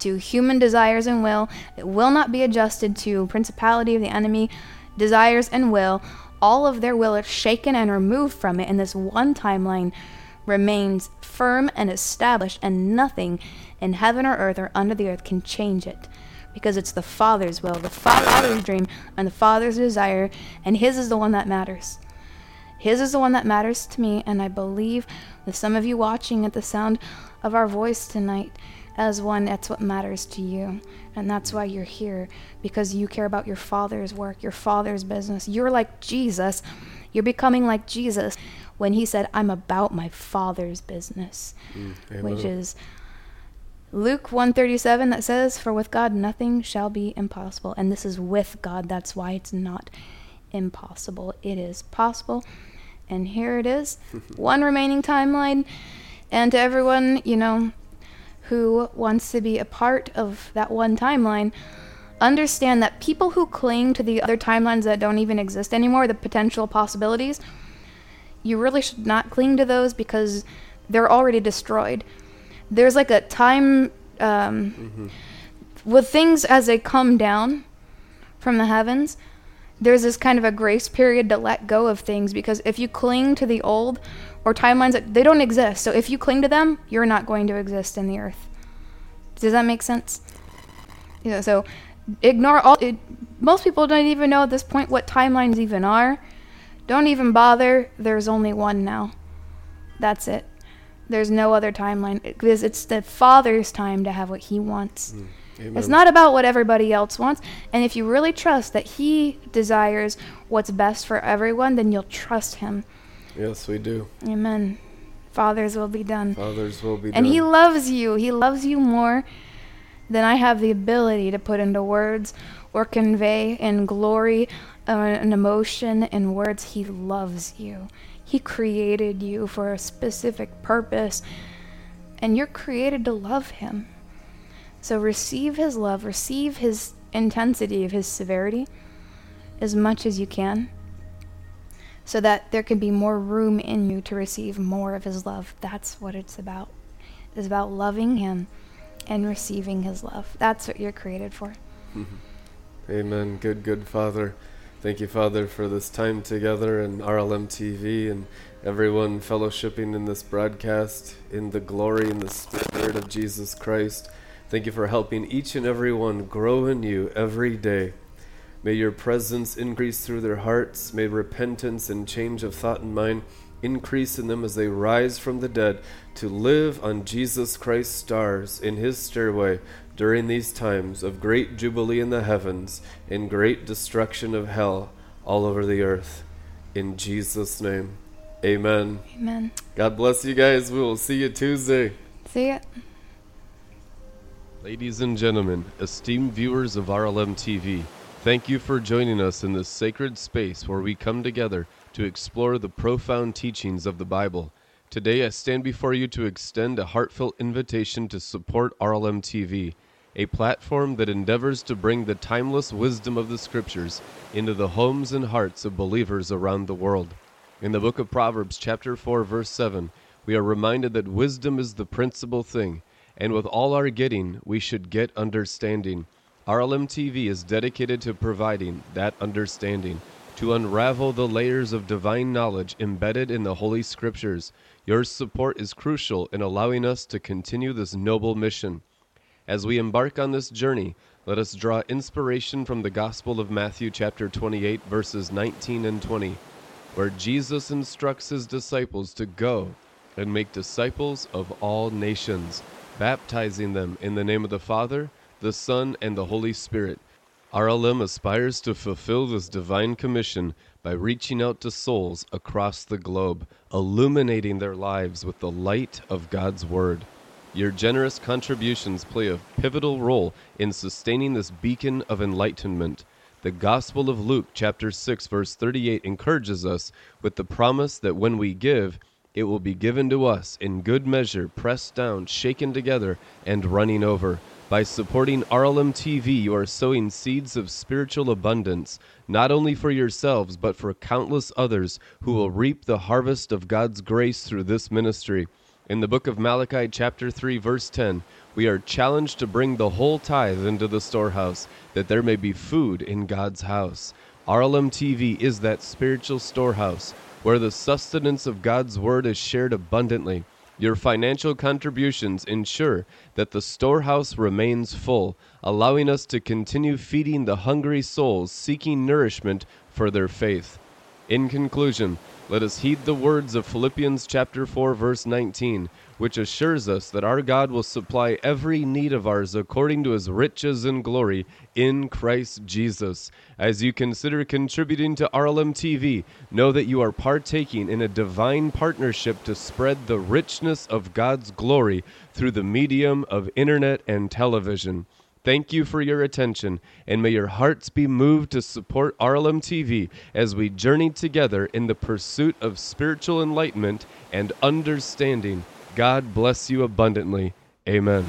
S2: to human desires and will. It will not be adjusted to principality of the enemy desires and will all of their will is shaken and removed from it, and this one timeline remains firm and established, and nothing in heaven or earth or under the earth can change it. Because it's the Father's will, the Father's dream, and the Father's desire, and His is the one that matters. His is the one that matters to me, and I believe that some of you watching at the sound of our voice tonight, as one, that's what matters to you. And that's why you're here, because you care about your Father's work, your Father's business. You're like Jesus. You're becoming like Jesus when he said, I'm about my Father's business, mm, which is Luke 137 that says, For with God nothing shall be impossible. And this is with God. That's why it's not impossible. It is possible. And here it is. One remaining timeline. And to everyone, you know, who wants to be a part of that one timeline understand that people who cling to the other timelines that don't even exist anymore, the potential possibilities, you really should not cling to those because they're already destroyed. There's like a time um, mm-hmm. with things as they come down from the heavens. There's this kind of a grace period to let go of things because if you cling to the old or timelines that they don't exist. So if you cling to them, you're not going to exist in the earth. Does that make sense? Know, so ignore all. It, most people don't even know at this point what timelines even are. Don't even bother. There's only one now. That's it. There's no other timeline because it's the Father's time to have what He wants. Mm, it's not about what everybody else wants. And if you really trust that He desires what's best for everyone, then you'll trust Him.
S1: Yes, we do.
S2: Amen. Father's will be done.
S1: Father's will be
S2: and
S1: done.
S2: And He loves you. He loves you more than I have the ability to put into words or convey in glory uh, an emotion in words. He loves you. He created you for a specific purpose, and you're created to love Him. So receive His love, receive His intensity of His severity as much as you can so that there can be more room in you to receive more of his love. That's what it's about. It's about loving him and receiving his love. That's what you're created for.
S1: Mm-hmm. Amen. Good, good Father. Thank you, Father, for this time together and RLM TV and everyone fellowshipping in this broadcast in the glory and the spirit of Jesus Christ. Thank you for helping each and every one grow in you every day. May your presence increase through their hearts. May repentance and change of thought and mind increase in them as they rise from the dead to live on Jesus Christ's stars in his stairway during these times of great jubilee in the heavens and great destruction of hell all over the earth. In Jesus' name, amen.
S2: Amen.
S1: God bless you guys. We will see you Tuesday.
S2: See ya.
S1: Ladies and gentlemen, esteemed viewers of RLM TV, Thank you for joining us in this sacred space where we come together to explore the profound teachings of the Bible. Today, I stand before you to extend a heartfelt invitation to support RLM TV, a platform that endeavors to bring the timeless wisdom of the Scriptures into the homes and hearts of believers around the world. In the book of Proverbs, chapter 4, verse 7, we are reminded that wisdom is the principal thing, and with all our getting, we should get understanding. RLM TV is dedicated to providing that understanding, to unravel the layers of divine knowledge embedded in the Holy Scriptures. Your support is crucial in allowing us to continue this noble mission. As we embark on this journey, let us draw inspiration from the Gospel of Matthew, chapter 28, verses 19 and 20, where Jesus instructs his disciples to go and make disciples of all nations, baptizing them in the name of the Father, the Son, and the Holy Spirit. RLM aspires to fulfill this divine commission by reaching out to souls across the globe, illuminating their lives with the light of God's Word. Your generous contributions play a pivotal role in sustaining this beacon of enlightenment. The Gospel of Luke, chapter 6, verse 38, encourages us with the promise that when we give, it will be given to us in good measure, pressed down, shaken together, and running over. By supporting RLM TV, you are sowing seeds of spiritual abundance, not only for yourselves, but for countless others who will reap the harvest of God's grace through this ministry. In the book of Malachi, chapter 3, verse 10, we are challenged to bring the whole tithe into the storehouse, that there may be food in God's house. RLM TV is that spiritual storehouse where the sustenance of God's word is shared abundantly. Your financial contributions ensure that the storehouse remains full, allowing us to continue feeding the hungry souls seeking nourishment for their faith. In conclusion, let us heed the words of Philippians chapter 4 verse 19, which assures us that our God will supply every need of ours according to his riches and glory in Christ Jesus. As you consider contributing to RLM TV, know that you are partaking in a divine partnership to spread the richness of God's glory through the medium of internet and television. Thank you for your attention, and may your hearts be moved to support RLM TV as we journey together in the pursuit of spiritual enlightenment and understanding. God bless you abundantly. Amen.